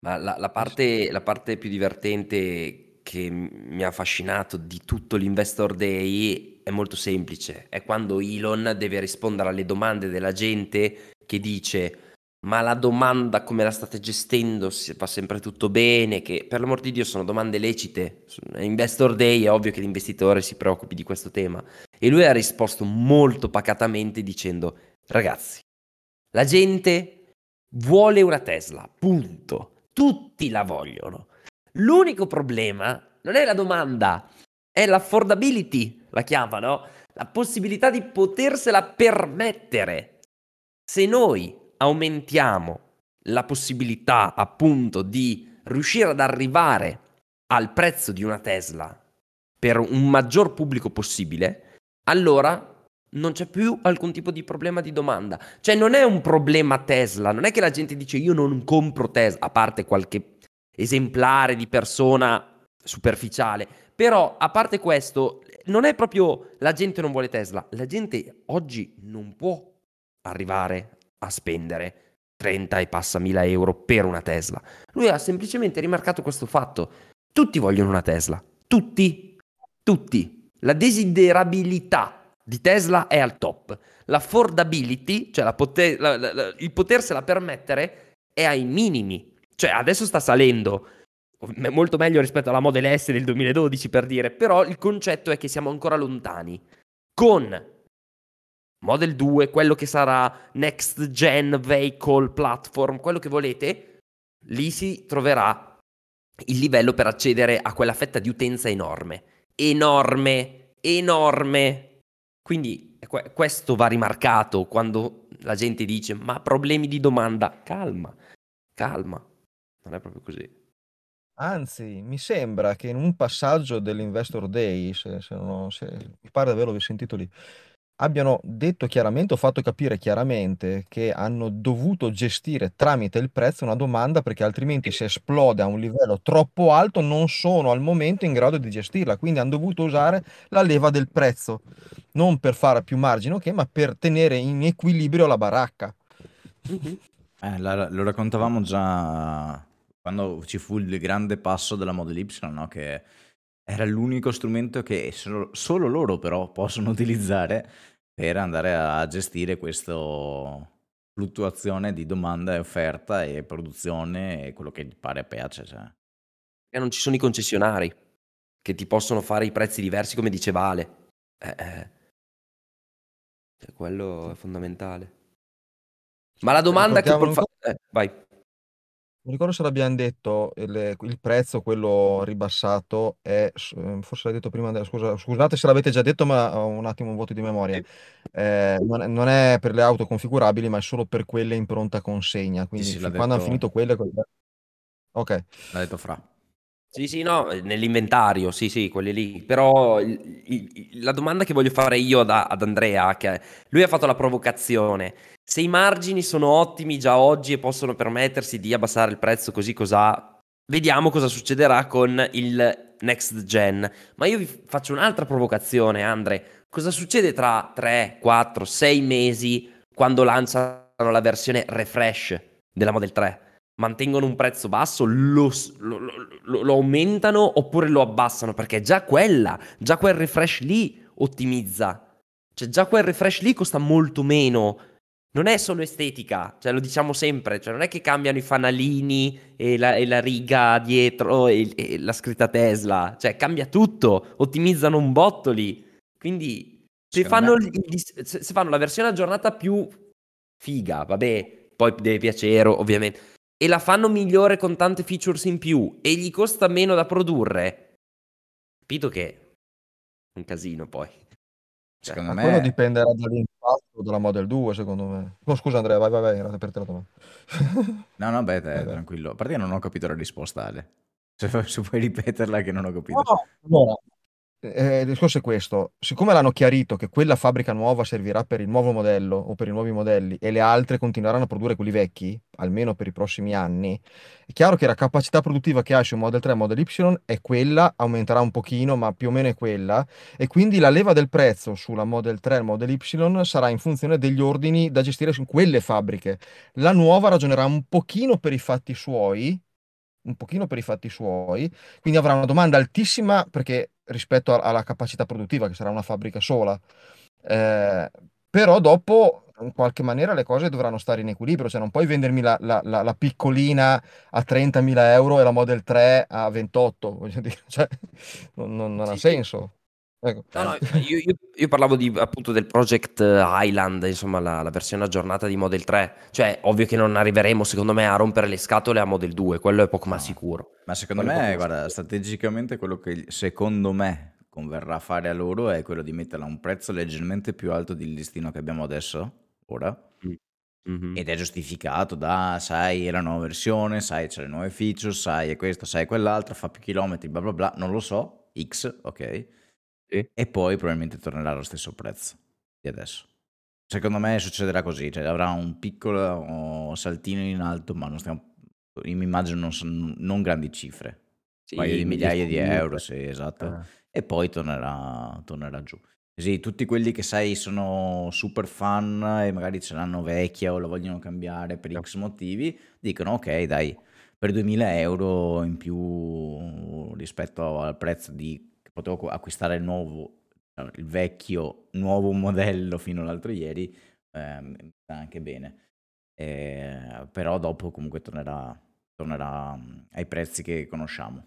Speaker 1: Ma la, la parte, la parte più divertente che mi ha affascinato di tutto l'Investor Day è molto semplice, è quando Elon deve rispondere alle domande della gente che dice ma la domanda come la state gestendo, se va sempre tutto bene, che per l'amor di Dio sono domande lecite, è Investor Day è ovvio che l'investitore si preoccupi di questo tema e lui ha risposto molto pacatamente dicendo ragazzi, la gente vuole una Tesla, punto. Tutti la vogliono. L'unico problema non è la domanda, è l'affordability, la chiamano, la possibilità di potersela permettere. Se noi aumentiamo la possibilità appunto di riuscire ad arrivare al prezzo di una Tesla per un maggior pubblico possibile, allora non c'è più alcun tipo di problema di domanda. Cioè non è un problema Tesla, non è che la gente dice io non compro Tesla, a parte qualche esemplare di persona superficiale, però a parte questo non è proprio la gente non vuole Tesla, la gente oggi non può arrivare a spendere 30 e passa mila euro per una Tesla. Lui ha semplicemente rimarcato questo fatto. Tutti vogliono una Tesla. Tutti. Tutti. La desiderabilità di Tesla è al top. L'affordability, cioè la poter, la, la, il potersela permettere, è ai minimi. Cioè adesso sta salendo molto meglio rispetto alla Model S del 2012 per dire, però il concetto è che siamo ancora lontani. Con Model 2, quello che sarà Next Gen Vehicle Platform, quello che volete, lì si troverà il livello per accedere a quella fetta di utenza enorme. Enorme, enorme. Quindi questo va rimarcato quando la gente dice ma problemi di domanda. Calma, calma. Non è proprio così.
Speaker 2: Anzi, mi sembra che in un passaggio dell'Investor Day, se, se non se- mi pare di averlo sentito lì, abbiano detto chiaramente o fatto capire chiaramente che hanno dovuto gestire tramite il prezzo una domanda perché altrimenti se esplode a un livello troppo alto non sono al momento in grado di gestirla, quindi hanno dovuto usare la leva del prezzo, non per fare più margine, ok, ma per tenere in equilibrio la baracca.
Speaker 3: Eh, la- lo raccontavamo già quando ci fu il grande passo della Model Y, no? Che era l'unico strumento che solo, solo loro però possono utilizzare per andare a gestire questa fluttuazione di domanda e offerta e produzione e quello che gli pare e piace. Cioè.
Speaker 1: E non ci sono i concessionari che ti possono fare i prezzi diversi come diceva Ale. Eh, eh. Cioè, quello è fondamentale. Ma la domanda che... Fa- eh, vai.
Speaker 2: Non ricordo se l'abbiamo detto, il, il prezzo, quello ribassato, è, ehm, forse l'hai detto prima, scusa, scusate se l'avete già detto, ma ho un attimo un vuoto di memoria. Eh, non, è, non è per le auto configurabili, ma è solo per quelle in pronta consegna. Quindi
Speaker 3: sì,
Speaker 2: quando detto... hanno finito quelle... Ok.
Speaker 3: L'ha detto Fra.
Speaker 1: Sì, sì, no, nell'inventario, sì, sì, quelli lì. Però il, il, la domanda che voglio fare io ad, ad Andrea, che lui ha fatto la provocazione, se i margini sono ottimi già oggi e possono permettersi di abbassare il prezzo così cos'ha, vediamo cosa succederà con il next gen. Ma io vi faccio un'altra provocazione, Andre. Cosa succede tra 3, 4, 6 mesi quando lanciano la versione refresh della Model 3? Mantengono un prezzo basso, lo, lo, lo, lo, aumentano oppure lo abbassano? Perché già quella, già quel refresh lì ottimizza. Cioè già quel refresh lì costa molto meno. Non è solo estetica, cioè lo diciamo sempre, cioè non è che cambiano i fanalini e la, e la riga dietro e, e, la scritta Tesla, cioè cambia tutto, ottimizzano un botto lì. Quindi se fanno, se fanno la versione aggiornata più figa, vabbè, poi deve piacere ovviamente, e la fanno migliore con tante features in più e gli costa meno da produrre, capito che è un casino poi.
Speaker 2: Cioè, secondo me... quello dipenderà dall'impatto della Model 2, secondo me. No, scusa Andrea, vai, vai, vai, era per te la domanda.
Speaker 3: no, no, beh, te, tranquillo. A parte che non ho capito la risposta, Ale. Se, se puoi ripeterla che non ho capito. No,
Speaker 2: allora, eh, il discorso è questo, siccome l'hanno chiarito che quella fabbrica nuova servirà per il nuovo modello o per i nuovi modelli e le altre continueranno a produrre quelli vecchi, almeno per i prossimi anni, è chiaro che la capacità produttiva che ha su Model 3 e Model Y è quella, aumenterà un pochino, ma più o meno è quella, e quindi la leva del prezzo sulla Model 3 e Model Y sarà in funzione degli ordini da gestire su quelle fabbriche. La nuova ragionerà un pochino per i fatti suoi, un pochino per i fatti suoi, quindi avrà una domanda altissima perché rispetto a, alla capacità produttiva, che sarà una fabbrica sola. Eh, però dopo, in qualche maniera, le cose dovranno stare in equilibrio, cioè non puoi vendermi la, la, la, la piccolina a 30.000 euro e la Model 3 a 28, voglio dire, cioè, non, non, non sì, ha senso.
Speaker 1: Ecco. No, no, io, io, io, parlavo di, appunto del Project Highland, insomma la, la, versione aggiornata di Model 3. Cioè, ovvio che non arriveremo, secondo me, a rompere le scatole a Model 2, quello è poco ma sicuro.
Speaker 3: Ma secondo quello me, guarda, sicuro. strategicamente quello che secondo me converrà fare a loro è quello di metterla a un prezzo leggermente più alto del listino che abbiamo adesso, ora. Mm-hmm. Ed è giustificato da, sai, è la nuova versione, sai, c'è le nuove feature, sai, è questo, sai, quell'altro, fa più chilometri, bla bla bla, non lo so, X, ok sì. E poi probabilmente tornerà allo stesso prezzo di adesso. Secondo me succederà così, cioè avrà un piccolo oh, saltino in alto, ma non stiamo, io mi immagino non, non grandi cifre, sì, paio di migliaia di euro, sì, esatto, ah. e poi tornerà, tornerà giù. Così tutti quelli che sai sono super fan e magari ce l'hanno vecchia o la vogliono cambiare per X motivi, dicono ok dai, per 2000 euro in più rispetto al prezzo di potevo acquistare il nuovo, il vecchio nuovo modello fino all'altro ieri, eh, sta anche bene. Eh, però dopo comunque tornerà, tornerà ai prezzi che conosciamo.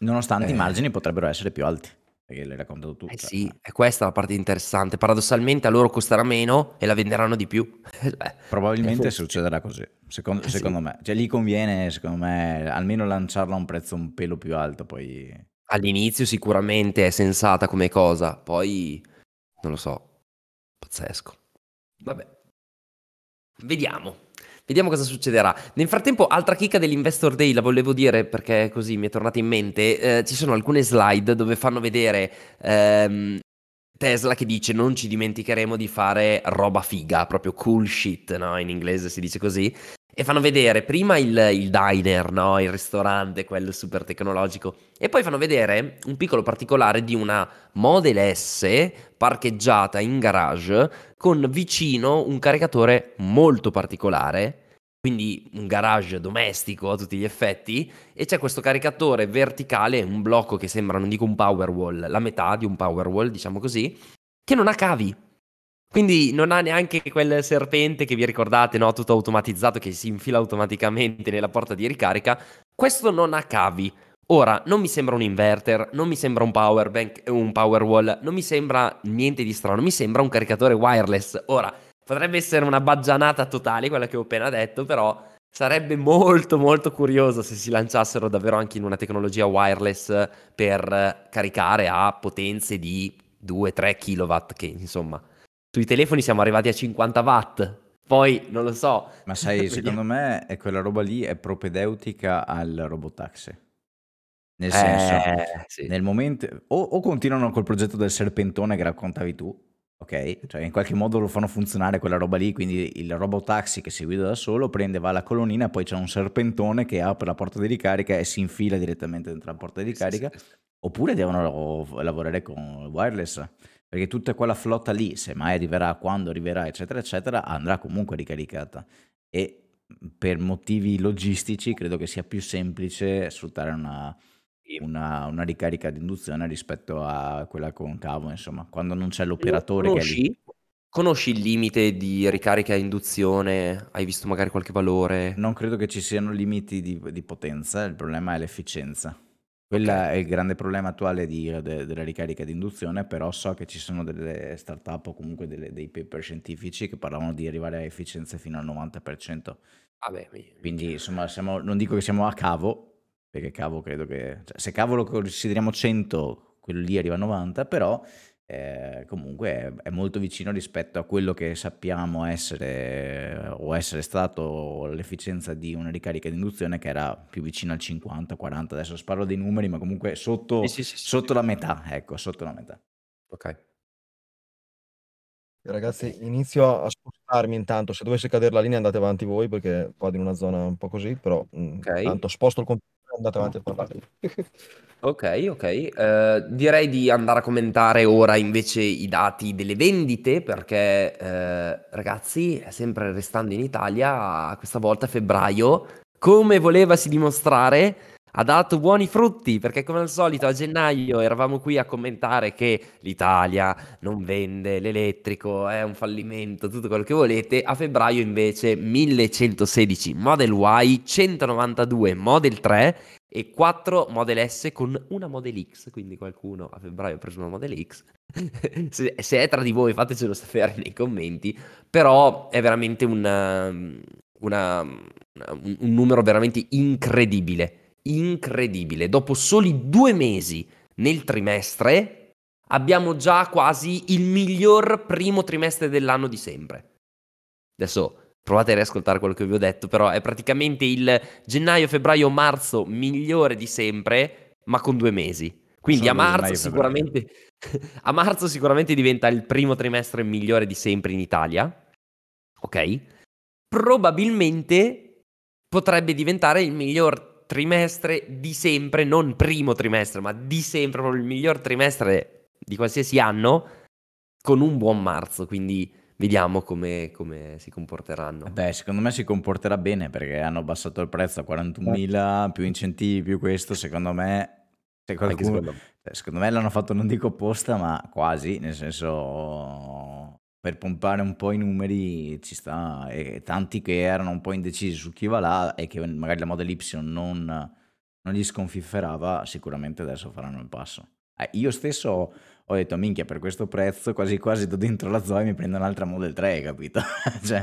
Speaker 3: Nonostante i
Speaker 1: Eh.
Speaker 3: margini potrebbero essere più alti, perché l'hai raccontato tu.
Speaker 1: Eh
Speaker 3: cioè,
Speaker 1: sì, è questa la parte interessante. Paradossalmente a loro costerà meno e la venderanno di più. Beh,
Speaker 3: Probabilmente succederà così, secondo,
Speaker 1: Eh sì.
Speaker 3: secondo me. Cioè lì conviene, secondo me, almeno lanciarla a un prezzo un pelo più alto, poi...
Speaker 1: All'inizio sicuramente è sensata come cosa, poi non lo so, pazzesco. Vabbè, vediamo, vediamo cosa succederà. Nel frattempo, altra chicca dell'Investor Day, la volevo dire perché così mi è tornata in mente, eh, ci sono alcune slide dove fanno vedere ehm, Tesla che dice non ci dimenticheremo di fare roba figa, proprio cool shit, no? In inglese si dice così. E fanno vedere prima il, il diner, no? Il ristorante, quello super tecnologico. E poi fanno vedere un piccolo particolare di una Model S parcheggiata in garage con vicino un caricatore molto particolare. Quindi un garage domestico a tutti gli effetti. E c'è questo caricatore verticale, un blocco che sembra, non dico un Powerwall, la metà di un Powerwall, diciamo così, che non ha cavi. Quindi non ha neanche quel serpente che vi ricordate, no? Tutto automatizzato che si infila automaticamente nella porta di ricarica. Questo non ha cavi. Ora, non mi sembra un inverter, non mi sembra un power bank, un powerwall, non mi sembra niente di strano, mi sembra un caricatore wireless. Ora, potrebbe essere una baggianata totale quella che ho appena detto, però sarebbe molto molto curioso se si lanciassero davvero anche in una tecnologia wireless per caricare a potenze di 2-3 kW, che insomma sui telefoni siamo arrivati a 50 watt. Poi non lo so.
Speaker 3: Ma sai, secondo me è quella roba lì è propedeutica al robotaxi. Nel
Speaker 1: Eh,
Speaker 3: senso,
Speaker 1: sì.
Speaker 3: nel momento... O, o continuano col progetto del serpentone che raccontavi tu, ok? Cioè in qualche modo lo fanno funzionare quella roba lì, quindi il robotaxi che si guida da solo prende, va alla colonnina, poi c'è un serpentone che apre la porta di ricarica e si infila direttamente dentro la porta di ricarica.
Speaker 1: sì, sì.
Speaker 3: Oppure devono lavorare con wireless, perché tutta quella flotta lì, se mai arriverà, quando arriverà, eccetera, eccetera, andrà comunque ricaricata. E per motivi logistici credo che sia più semplice sfruttare una, una, una ricarica di induzione rispetto a quella con cavo, insomma, quando non c'è
Speaker 1: Lo
Speaker 3: l'operatore che è lì.
Speaker 1: conosci? Conosci il limite di ricarica a induzione? Hai visto magari qualche valore?
Speaker 3: Non credo che ci siano limiti di, di potenza, il problema è l'efficienza. Quella
Speaker 1: Ok.
Speaker 3: è il grande problema attuale di- de- della ricarica di induzione, però so che ci sono delle startup o comunque delle- dei paper scientifici che parlavano di arrivare a efficienze fino al 90%.
Speaker 1: Vabbè, mi-
Speaker 3: Quindi insomma, siamo- non dico che siamo a cavo, perché cavo credo che... cioè, se cavo lo consideriamo 100, quello lì arriva a 90, però eh, comunque è, è molto vicino rispetto a quello che sappiamo essere o essere stato l'efficienza di una ricarica di induzione che era più vicino al 50-40. Adesso sparo dei numeri, ma comunque sotto,
Speaker 1: Sì, sì, sì, sì,
Speaker 3: sotto
Speaker 1: sì.
Speaker 3: la metà, ecco, sotto la metà.
Speaker 1: Ok.
Speaker 2: Ragazzi, inizio a spostarmi intanto. Se dovesse cadere la linea andate avanti voi perché vado in una zona un po' così, però mm,
Speaker 1: Ok.
Speaker 2: tanto sposto il computer andate avanti a parlare.
Speaker 1: Ok, ok. Eh, direi di andare a commentare ora invece i dati delle vendite perché eh, ragazzi, sempre restando in Italia, questa volta febbraio, come volevasi dimostrare, ha dato buoni frutti perché come al solito a gennaio eravamo qui a commentare che l'Italia non vende l'elettrico, è un fallimento, tutto quello che volete. A febbraio invece 1116 Model Y, 192 Model 3 e 4 Model S con una Model X, quindi qualcuno a febbraio ha preso una Model X. se, se è tra di voi fatecelo sapere nei commenti, però è veramente una- una- una- un, un numero veramente incredibile, incredibile. Dopo soli due mesi nel trimestre abbiamo già quasi il miglior primo trimestre dell'anno di sempre. Adesso provate a riascoltare quello che vi ho detto, però è praticamente il gennaio, febbraio, marzo migliore di sempre, ma con due mesi. Quindi a marzo sicuramente a marzo sicuramente diventa il primo trimestre migliore di sempre in Italia. Ok? Probabilmente potrebbe diventare il miglior trimestre di sempre, non primo trimestre, ma di sempre, proprio il miglior trimestre di qualsiasi anno con un buon marzo, quindi vediamo come, come si comporteranno.
Speaker 3: Beh, secondo me si comporterà bene perché hanno abbassato il prezzo a 41.000, più incentivi, più questo, secondo me... Se qualcuno,
Speaker 1: secondo me.
Speaker 3: secondo me l'hanno fatto non dico apposta, ma quasi, nel senso per pompare un po' i numeri ci sta, e tanti che erano un po' indecisi su chi va là e che magari la Model Y non, non gli sconfifferava, sicuramente adesso faranno il passo. Eh, io stesso ho detto, minchia, per questo prezzo quasi quasi do dentro la Zoe e mi prendo un'altra Model 3, capito? cioè,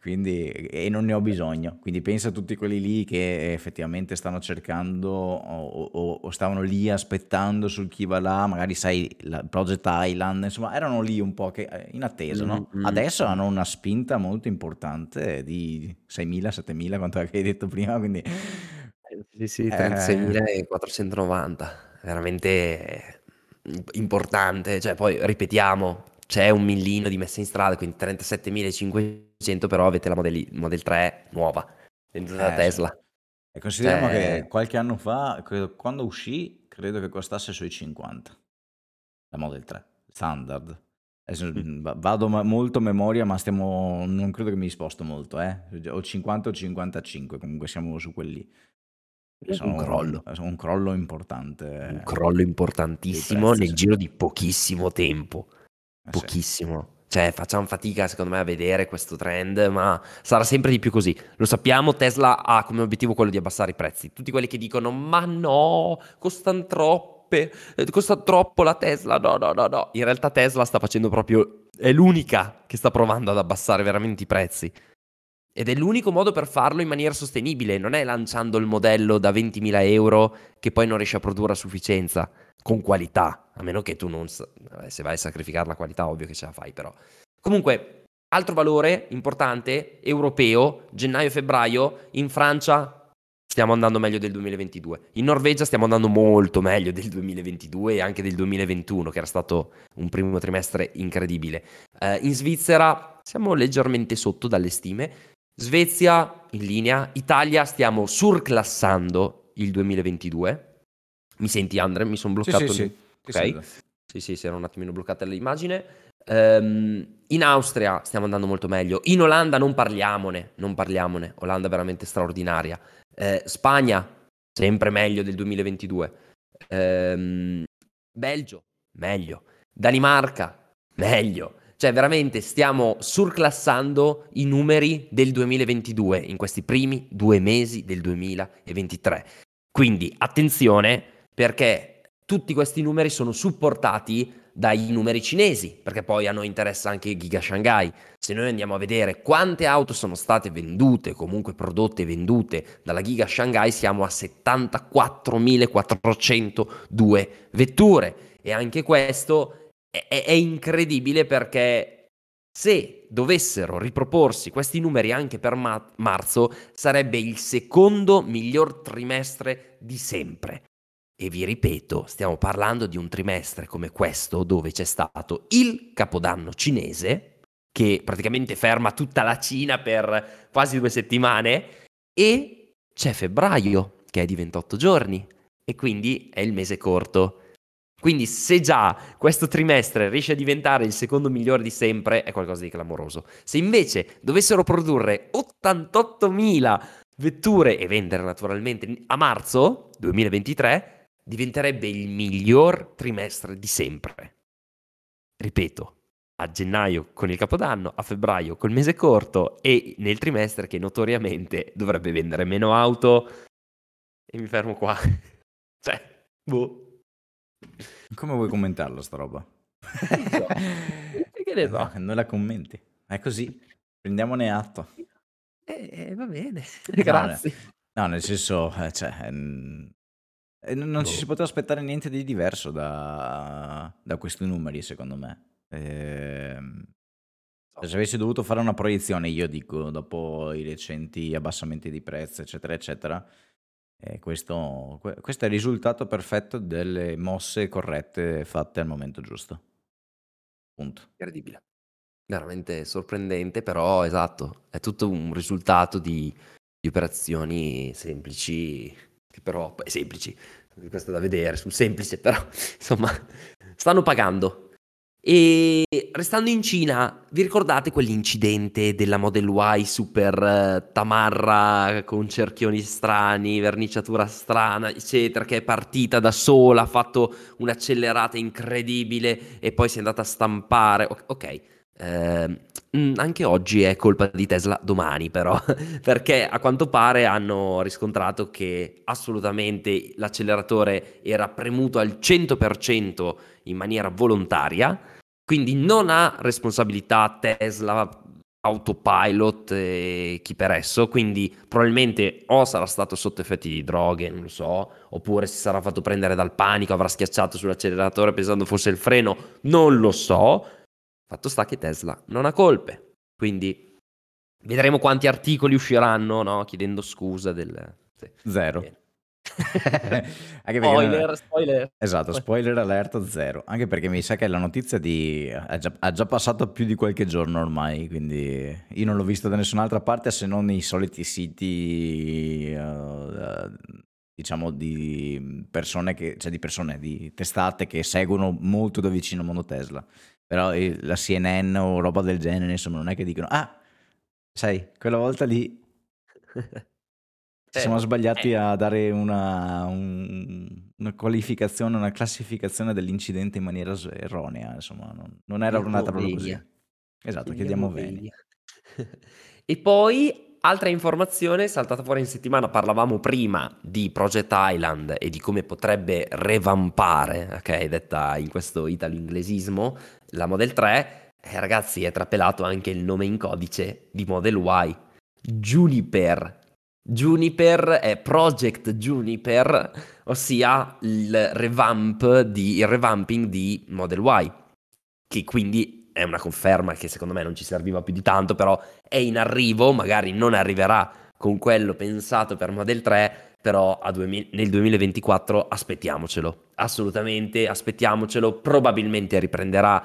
Speaker 3: quindi, e non ne ho bisogno. Quindi pensa a tutti quelli lì che effettivamente stanno cercando o, o, o stavano lì aspettando sul chi va là, magari sai, la Project Island, insomma, erano lì un po' che, eh, in attesa, no?
Speaker 1: Mm, mm.
Speaker 3: Adesso hanno una spinta molto importante di 6.000, 7.000, quanto hai detto prima, quindi...
Speaker 1: Sì, sì,
Speaker 3: Eh,
Speaker 1: 36.490, veramente importante, cioè poi ripetiamo, c'è un millino di messe in strada, quindi 37.500, però avete la Model, Model 3 nuova, da
Speaker 3: eh, sì.
Speaker 1: Tesla.
Speaker 3: E consideriamo
Speaker 1: Cioè,
Speaker 3: che qualche anno fa, credo- quando uscì, credo che costasse sui 50, la Model 3, standard. Adesso
Speaker 1: Mm.
Speaker 3: va- vado molto a memoria, ma stiamo, non credo che mi sposto molto, eh. O 50 o 55, comunque siamo su quelli. Che
Speaker 1: un
Speaker 3: sono
Speaker 1: crollo,
Speaker 3: sono un crollo
Speaker 1: un
Speaker 3: importante
Speaker 1: crollo
Speaker 3: dei
Speaker 1: importantissimo
Speaker 3: prezzi,
Speaker 1: nel
Speaker 3: sì.
Speaker 1: giro di pochissimo tempo,
Speaker 3: Eh sì.
Speaker 1: pochissimo. Cioè, facciamo fatica secondo me a vedere questo trend, ma sarà sempre di più così. Lo sappiamo, Tesla ha come obiettivo quello di abbassare i prezzi. Tutti quelli che dicono, ma no, costano troppe, eh, costa troppo la Tesla, no, no, no, no. In realtà Tesla sta facendo proprio, è l'unica che sta provando ad abbassare veramente i prezzi. Ed è l'unico modo per farlo in maniera sostenibile, non è lanciando il modello da 20.000 euro che poi non riesce a produrre a sufficienza, con qualità, a meno che tu non... se vai a sacrificare la qualità, ovvio che ce la fai però. Comunque, altro valore importante, europeo, gennaio-febbraio, in Francia stiamo andando meglio del 2022, in Norvegia stiamo andando molto meglio del 2022 e anche del 2021, che era stato un primo trimestre incredibile. Eh, in Svizzera siamo leggermente sotto dalle stime, Svezia in linea, Italia stiamo surclassando il 2022. Mi senti Andre? Mi sono
Speaker 3: Sì,
Speaker 1: bloccato
Speaker 3: sì, sì,
Speaker 1: Ok.
Speaker 3: sento.
Speaker 1: Sì, sì, si era un attimino bloccata l'immagine. Ehm, in Austria stiamo andando molto meglio. In Olanda non parliamone, non parliamone. Olanda veramente straordinaria. Eh, Spagna, sempre meglio del 2022. Ehm, Belgio, meglio. Danimarca, meglio. Cioè, veramente stiamo surclassando i numeri del 2022 in questi primi due mesi del 2023. Quindi attenzione perché tutti questi numeri sono supportati dai numeri cinesi, perché poi a noi interessa anche Giga Shanghai. Se noi andiamo a vedere quante auto sono state vendute, comunque prodotte e vendute dalla Giga Shanghai, siamo a 74.402 vetture. E anche questo è, è- incredibile perché se dovessero riproporsi questi numeri anche per ma- marzo, sarebbe il secondo miglior trimestre di sempre. E vi ripeto, stiamo parlando di un trimestre come questo dove c'è stato il capodanno cinese, che praticamente ferma tutta la Cina per quasi due settimane, e c'è febbraio, che è di 28 giorni, e quindi è il mese corto. Quindi se già questo trimestre riesce a diventare il secondo migliore di sempre, è qualcosa di clamoroso. Se invece dovessero produrre 88.000 vetture e vendere naturalmente a marzo 2023, diventerebbe il miglior trimestre di sempre. Ripeto, a gennaio con il capodanno, a febbraio col mese corto e nel trimestre che notoriamente dovrebbe vendere meno auto. E mi fermo qua. cioè, boh.
Speaker 3: Come vuoi commentarlo sta roba?
Speaker 1: Non so. Che ne so.
Speaker 3: Eh, Non la commenti. È così. Prendiamone atto.
Speaker 1: Eh, eh, va bene,
Speaker 3: No,
Speaker 1: grazie.
Speaker 3: No, nel senso, eh, cioè, mm, eh, non non ci
Speaker 1: Boh.
Speaker 3: si poteva aspettare niente di diverso da, da questi numeri, secondo me. Ehm, se avessi dovuto fare una proiezione, io dico, dopo i recenti abbassamenti di prezzo, eccetera, eccetera, eh, questo, que- questo è il risultato perfetto delle mosse corrette fatte al momento giusto. Punto.
Speaker 1: Incredibile. Veramente sorprendente, però esatto, è tutto un risultato di, di operazioni semplici, che però, semplici, questo da vedere, sul semplice, però insomma, stanno pagando. E restando in Cina, vi ricordate quell'incidente della Model Y super uh, tamarra con cerchioni strani, verniciatura strana, eccetera, che è partita da sola, ha fatto un'accelerata incredibile e poi si è andata a stampare. O- ok, eh, anche oggi è colpa di Tesla, domani però, perché a quanto pare hanno riscontrato che assolutamente l'acceleratore era premuto al 100% in maniera volontaria, quindi non ha responsabilità Tesla, autopilot e chi per esso, quindi probabilmente o sarà stato sotto effetti di droghe, non lo so, oppure si sarà fatto prendere dal panico, avrà schiacciato sull'acceleratore pensando fosse il freno, non lo so Fatto sta che Tesla non ha colpe, quindi vedremo quanti articoli usciranno no? chiedendo scusa del...
Speaker 3: Sì. Zero.
Speaker 1: Anche spoiler, non... spoiler.
Speaker 3: Esatto, spoiler alert zero. Anche perché mi sa che la notizia di... ha, già, ha già passato più di qualche giorno ormai, quindi io non l'ho visto da nessun'altra parte se non nei soliti siti, uh, diciamo, di persone che, cioè di persone, di testate che seguono molto da vicino il mondo Tesla. Però la CNN o roba del genere, insomma, non è che dicono, ah, sai, quella volta lì ci siamo sbagliati eh. a dare una, un, una, qualificazione, una classificazione dell'incidente in maniera erronea, insomma, non, non era andata proprio così. Esatto, chiediamo bene.
Speaker 1: e poi Altra informazione saltata fuori in settimana, parlavamo prima di Project Island e di come potrebbe revampare, ok, detta in questo italo-inglesismo, la Model 3, eh, ragazzi è trapelato anche il nome in codice di Model Y, Juniper. Juniper è Project Juniper, ossia il revamp di, il revamping di Model Y, che quindi è una conferma che secondo me non ci serviva più di tanto, però è in arrivo, magari non arriverà con quello pensato per Model 3, però 2000, nel 2024 aspettiamocelo, assolutamente aspettiamocelo, probabilmente riprenderà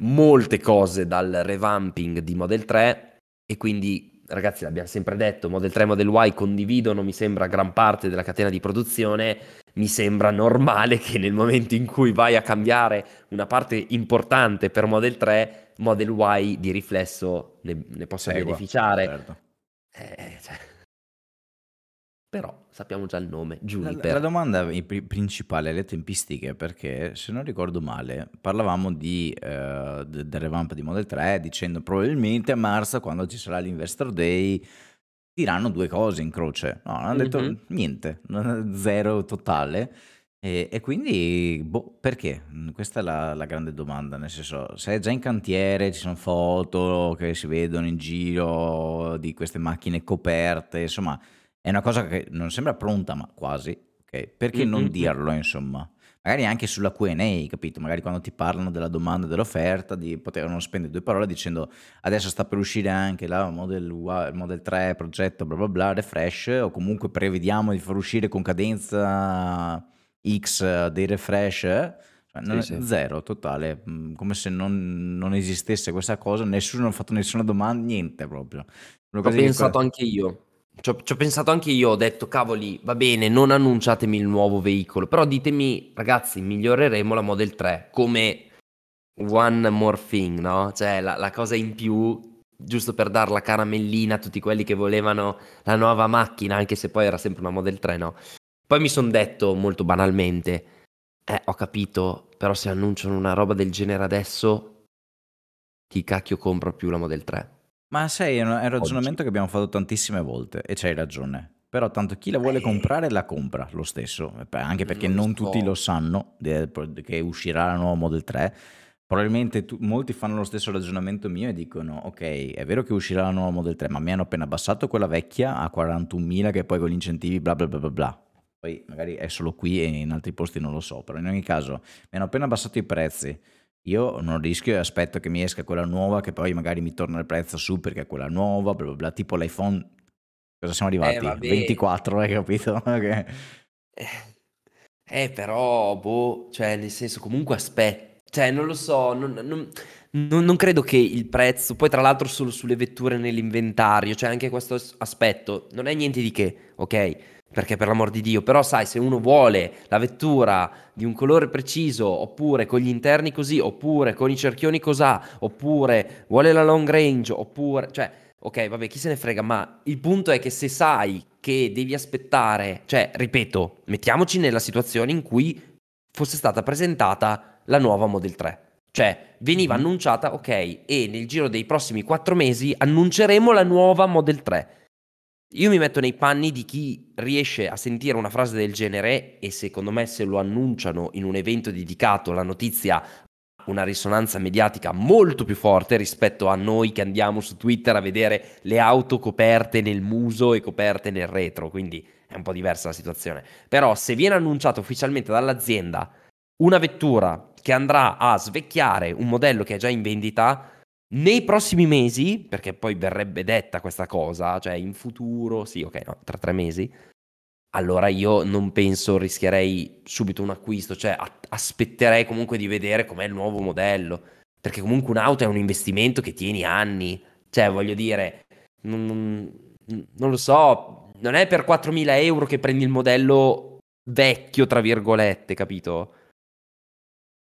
Speaker 1: molte cose dal revamping di Model 3 e quindi ragazzi l'abbiamo sempre detto, Model 3 e Model Y condividono mi sembra gran parte della catena di produzione mi sembra normale che nel momento in cui vai a cambiare una parte importante per Model 3, Model Y di riflesso ne, ne possa Segua, beneficiare. Certo. Eh, cioè. Però sappiamo già il nome, Juniper.
Speaker 3: La, la domanda principale è le tempistiche, perché se non ricordo male, parlavamo di, uh, del revamp di Model 3 dicendo probabilmente a marzo, quando ci sarà l'Investor Day, diranno due cose in croce. No, non hanno detto mm-hmm. niente, zero totale. E, e quindi, boh, perché? Mm, questa è la, la, grande domanda, nel senso, se è già in cantiere, ci sono foto che si vedono in giro di queste macchine coperte, insomma, è una cosa che non sembra pronta, ma quasi, ok? Perché mm-hmm. non dirlo, insomma? magari anche sulla Q&A, capito? Magari quando ti parlano della domanda e dell'offerta, di, potevano spendere due parole dicendo adesso sta per uscire anche la Model, y, Model 3 progetto bla bla bla, refresh, o comunque prevediamo di far uscire con cadenza X dei refresh, cioè, sì, sì. zero, totale, mm, come se non, non, esistesse questa cosa, nessuno ha fatto nessuna domanda, niente proprio.
Speaker 1: Ho pensato che... anche io. Ci ho, ci ho, pensato anche io, ho detto, cavoli, va bene, non annunciatemi il nuovo veicolo, però ditemi, ragazzi, miglioreremo la Model 3 come one more thing, no? Cioè, la, la cosa in più, giusto per dar la caramellina a tutti quelli che volevano la nuova macchina, anche se poi era sempre una Model 3, no? Poi mi sono detto, molto banalmente, eh, ho capito, però se annunciano una roba del genere adesso, chi cacchio compra più la Model 3?
Speaker 3: Ma sai, è un, è un ragionamento Oggi. che abbiamo fatto tantissime volte e c'hai ragione. Però tanto chi la vuole eh. comprare la compra lo stesso, anche perché non, non tutti lo sanno che uscirà la nuova Model 3. Probabilmente tu, molti fanno lo stesso ragionamento mio e dicono ok, è vero che uscirà la nuova Model 3, ma mi hanno appena abbassato quella vecchia a 41.000 che poi con gli incentivi bla bla bla bla bla. Poi magari è solo qui e in altri posti non lo so, però in ogni caso mi hanno appena abbassato i prezzi io non rischio e aspetto che mi esca quella nuova, che poi magari mi torna il prezzo su perché è quella nuova, bla bla bla, tipo l'iPhone. Cosa siamo arrivati? Eh, 24, hai capito? okay.
Speaker 1: eh, eh, però, boh, cioè, nel senso, comunque aspetta. Cioè, non lo so, non, non, non, non, credo che il prezzo, poi tra l'altro solo sulle vetture nell'inventario, cioè anche questo aspetto, non è niente di che, ok? Perché per l'amor di Dio, però sai, se uno vuole la vettura di un colore preciso, oppure con gli interni così, oppure con i cerchioni cosà, oppure vuole la long range, oppure, cioè, ok, vabbè, chi se ne frega, ma il punto è che se sai che devi aspettare, cioè, ripeto, mettiamoci nella situazione in cui fosse stata presentata la nuova Model 3. Cioè, veniva mm-hmm. annunciata, ok, e nel giro dei prossimi quattro mesi annunceremo la nuova Model 3. Io mi metto nei panni di chi riesce a sentire una frase del genere e secondo me se lo annunciano in un evento dedicato la notizia una risonanza mediatica molto più forte rispetto a noi che andiamo su Twitter a vedere le auto coperte nel muso e coperte nel retro, quindi è un po' diversa la situazione. Però se viene annunciato ufficialmente dall'azienda una vettura che andrà a svecchiare un modello che è già in vendita, nei prossimi mesi, perché poi verrebbe detta questa cosa, cioè in futuro, sì, ok, no, tra tre mesi, allora io non penso rischierei subito un acquisto, cioè a- aspetterei comunque di vedere com'è il nuovo modello, perché comunque un'auto è un investimento che tieni anni, cioè voglio dire, non, non, non lo so, non è per 4.000 euro che prendi il modello vecchio, tra virgolette, capito?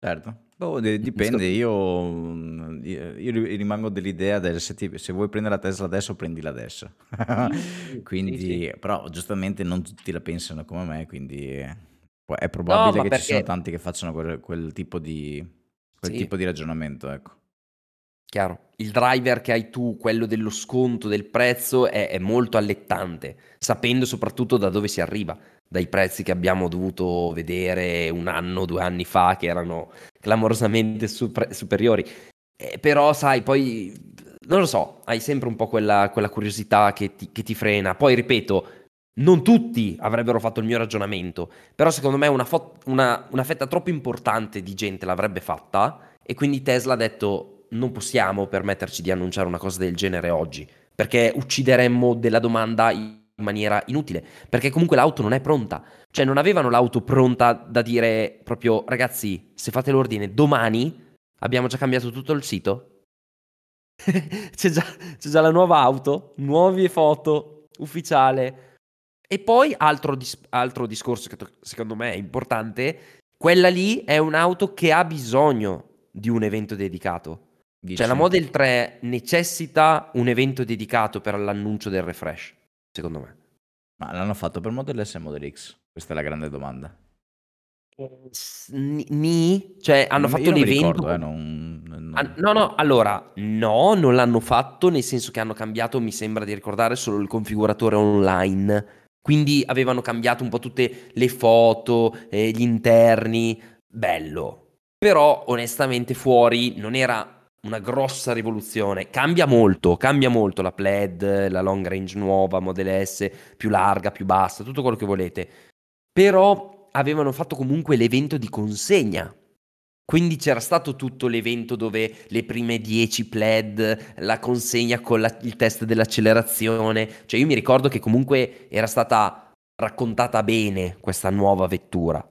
Speaker 3: Certo. Boh, dipende, io, mm, io rimango dell'idea del se, ti- se vuoi prendere la Tesla adesso, prendila adesso. Sì, Quindi, però giustamente non tutti la pensano come me, quindi è No, probabile che ci siano tanti che facciano quel, quel tipo di, quel Sì. tipo di ragionamento, ecco.
Speaker 1: Chiaro. Il driver che hai tu, quello dello sconto del prezzo, è, è molto allettante, sapendo soprattutto da dove si arriva, dai prezzi che abbiamo dovuto vedere un anno, due anni fa, che erano clamorosamente super- superiori. Eh, però, sai, poi non lo so, hai sempre un po' quella, quella curiosità che ti, che ti, frena. Poi, ripeto, non tutti avrebbero fatto il mio ragionamento, però secondo me una, fo- una, una fetta troppo importante di gente l'avrebbe fatta e quindi Tesla ha detto non possiamo permetterci di annunciare una cosa del genere oggi, perché uccideremmo della domanda in maniera inutile, perché comunque l'auto non è pronta. Cioè non avevano l'auto pronta da dire proprio ragazzi, se fate l'ordine domani abbiamo già cambiato tutto il sito. c'è, già, c'è, già, la nuova auto, nuove foto, ufficiale. E poi altro, dis- altro discorso che to- secondo me è importante, quella lì è un'auto che ha bisogno di un evento dedicato. Dici? Cioè la Model 3 necessita un evento dedicato per l'annuncio del refresh, secondo me.
Speaker 3: Ma l'hanno fatto per Model S e Model X? Questa è la grande domanda.
Speaker 1: Ni, cioè hanno fatto l'evento. Ricordo, eh, non, non... Ah, no, no, allora, no, non l'hanno fatto, nel senso che hanno cambiato, mi sembra di ricordare, solo il configuratore online. Quindi avevano cambiato un po' tutte le foto, eh, gli interni. Bello. Però, onestamente, fuori non era una grossa rivoluzione. Cambia molto, cambia molto la Plaid, la long range nuova, Model S, più larga, più bassa, tutto quello che volete. Però avevano fatto comunque l'evento di consegna. Quindi c'era stato tutto l'evento dove le prime 10 Plaid, la consegna con la, il test dell'accelerazione. Cioè io mi ricordo che comunque era stata raccontata bene questa nuova vettura,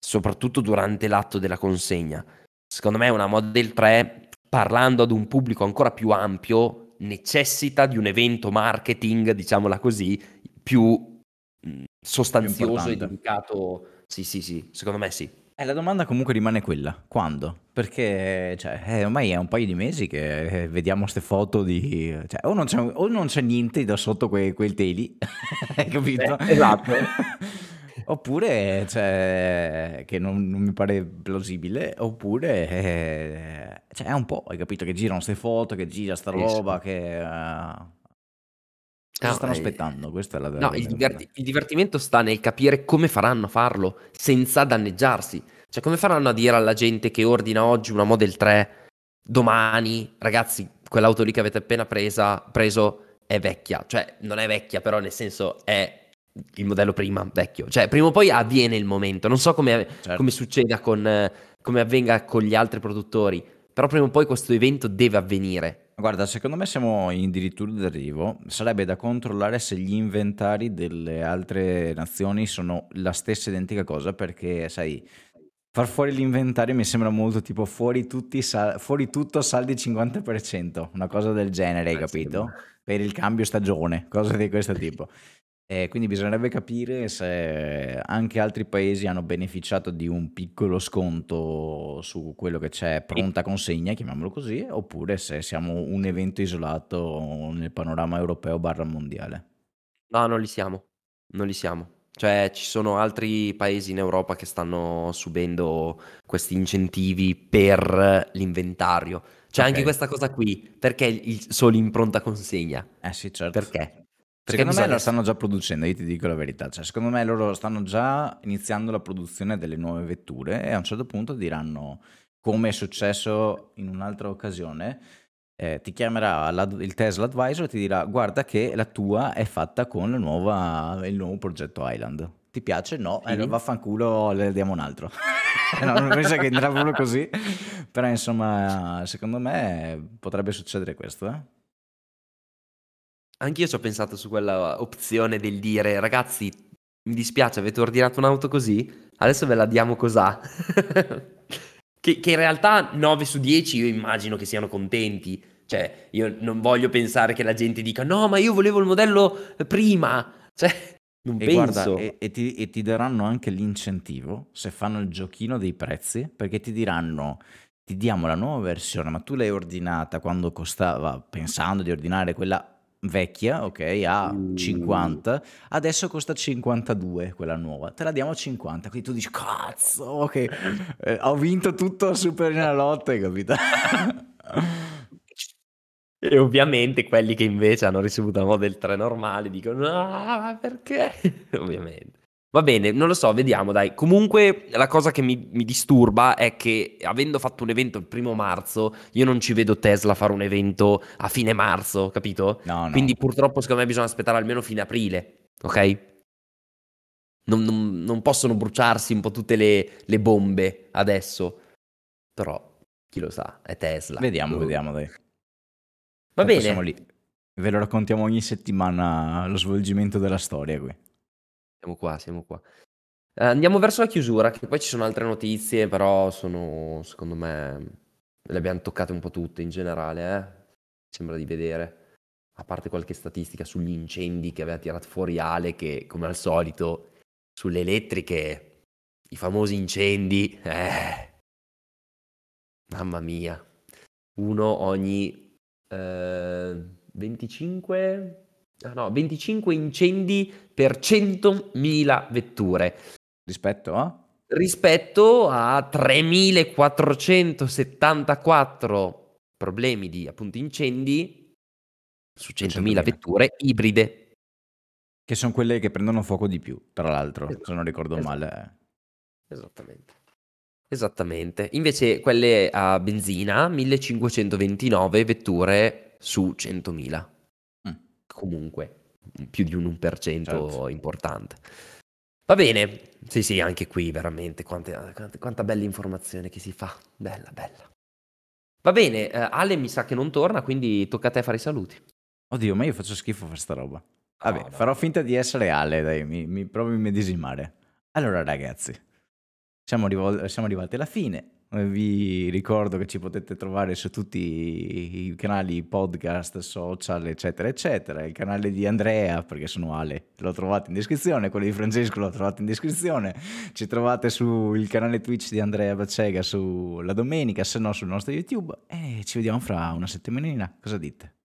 Speaker 1: soprattutto durante l'atto della consegna. Secondo me una Model 3 parlando ad un pubblico ancora più ampio, necessita di un evento marketing, diciamola così, più mm, sostanzioso più e dedicato. Sì, sì, sì, secondo me sì.
Speaker 3: Eh, la domanda comunque rimane quella, quando? Perché cioè, eh, ormai è un paio di mesi che eh, vediamo queste foto di... Cioè, o, non o, non c'è, niente da sotto quei, quei teli, hai capito?
Speaker 1: Eh, esatto.
Speaker 3: Oppure, cioè, che non, non mi pare plausibile, oppure, eh, cioè, è un po', hai capito, che girano queste foto, che gira sta roba, che... Uh, cosa no, stanno eh, aspettando? Questa è la
Speaker 1: No, il, diverti- il divertimento sta nel capire come faranno a farlo senza danneggiarsi. Cioè, come faranno a dire alla gente che ordina oggi una Model 3, domani, ragazzi, quell'auto lì che avete appena presa, preso è vecchia. Cioè, non è vecchia, però nel senso è il modello prima vecchio. Cioè, prima o poi avviene il momento. Non so come, certo. come succeda con, come avvenga con gli altri produttori, però prima o poi questo evento deve avvenire.
Speaker 3: Guarda, secondo me siamo in addirittura d'arrivo. Sarebbe da controllare se gli inventari delle altre nazioni sono la stessa identica cosa, perché sai, far fuori l'inventario mi sembra molto tipo fuori, tutti, sal- fuori tutto saldi 50%, una cosa del genere, hai capito? Per il cambio stagione, cose di questo tipo. E quindi bisognerebbe capire se anche altri paesi hanno beneficiato di un piccolo sconto su quello che c'è pronta consegna, chiamiamolo così, oppure se siamo un evento isolato nel panorama europeo barra mondiale.
Speaker 1: No, non li siamo, non li siamo. Cioè, ci sono altri paesi in Europa che stanno subendo questi incentivi per l'inventario. C'è anche questa cosa qui. Perché il solo impronta consegna?
Speaker 3: Eh sì, certo.
Speaker 1: Perché?
Speaker 3: Perché secondo me lo stanno già producendo, io ti dico la verità. Cioè, secondo me loro stanno già iniziando la produzione delle nuove vetture e a un certo punto diranno, come è successo in un'altra occasione, eh, ti chiamerà il Tesla Advisor e ti dirà guarda che la tua è fatta con la nuova, il nuovo progetto Island. Ti piace? No, sì. eh, vaffanculo, le diamo un altro. no, non penso che andrà proprio così, però insomma, secondo me potrebbe succedere questo, eh?
Speaker 1: Anch'io ci ho pensato su quella opzione del dire, ragazzi, mi dispiace, avete ordinato un'auto così, adesso ve la diamo cos'ha. che, che, in realtà 9 su 10 io immagino che siano contenti. Cioè, io non voglio pensare che la gente dica, no, ma io volevo il modello prima. Cioè, non
Speaker 3: e
Speaker 1: penso.
Speaker 3: Guarda, e, e, ti, e ti daranno anche l'incentivo se fanno il giochino dei prezzi, perché ti diranno ti diamo la nuova versione, ma tu l'hai ordinata quando costava, pensando di ordinare quella vecchia, ok, a 50, adesso costa 52 quella nuova, te la diamo a 50, quindi tu dici cazzo, ok, eh, ho vinto tutto Super Enalotto, hai capito?
Speaker 1: e ovviamente quelli che invece hanno ricevuto la Model 3 normale dicono no, perché? ovviamente. Va bene, non lo so, vediamo, dai. Comunque la cosa che mi, mi, disturba è che avendo fatto un evento il primo marzo, io non ci vedo Tesla fare un evento a fine marzo, capito?
Speaker 3: No, no.
Speaker 1: Quindi purtroppo secondo me bisogna aspettare almeno fine aprile, ok? Non, non, non possono bruciarsi un po' tutte le, le, bombe adesso. Però, chi lo sa, è Tesla.
Speaker 3: Vediamo, uh. vediamo, dai.
Speaker 1: Va Tanto bene.
Speaker 3: Siamo lì. Ve lo raccontiamo ogni settimana lo svolgimento della storia qui.
Speaker 1: Siamo qua, siamo qua. Eh, andiamo verso la chiusura, che poi ci sono altre notizie, però sono, secondo me, le abbiamo toccate un po' tutte in generale, eh? Sembra di vedere. A parte qualche statistica sugli incendi che aveva tirato fuori Ale, che come al solito, sulle elettriche, i famosi incendi, eh. Mamma mia. Uno ogni eh, 25 Ah, no, 25 incendi per 100.000 vetture.
Speaker 3: Rispetto a?
Speaker 1: Rispetto a 3.474 problemi di appunto incendi su 100.000 vetture ibride.
Speaker 3: Che sono quelle che prendono fuoco di più, tra l'altro, esatto. se non ricordo esatto. male.
Speaker 1: Esattamente. Esattamente. Invece quelle a benzina, 1529 vetture su 100.000 comunque più di un 1% certo. importante. Va bene, sì sì, anche qui veramente quante, quante, quanta bella informazione che si fa, bella bella. Va bene, eh, Ale mi sa che non torna, quindi tocca a te fare i saluti.
Speaker 3: Oddio, ma io faccio schifo a sta roba. Vabbè, no, farò finta di essere Ale, dai, mi, mi provo a immedesimare. Allora ragazzi, siamo, rivol- siamo arrivati alla fine. Vi ricordo che ci potete trovare su tutti i canali podcast, social, eccetera, eccetera. Il canale di Andrea, perché sono Ale, lo trovate in descrizione. Quello di Francesco lo trovate in descrizione. Ci trovate sul canale Twitch di Andrea Baccega sulla domenica, se no sul nostro YouTube. E ci vediamo fra una settimanina. Cosa dite?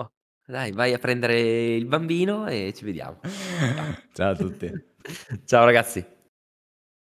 Speaker 1: Oh, dai, vai a prendere il bambino e ci vediamo.
Speaker 3: Ciao a tutti.
Speaker 1: Ciao ragazzi.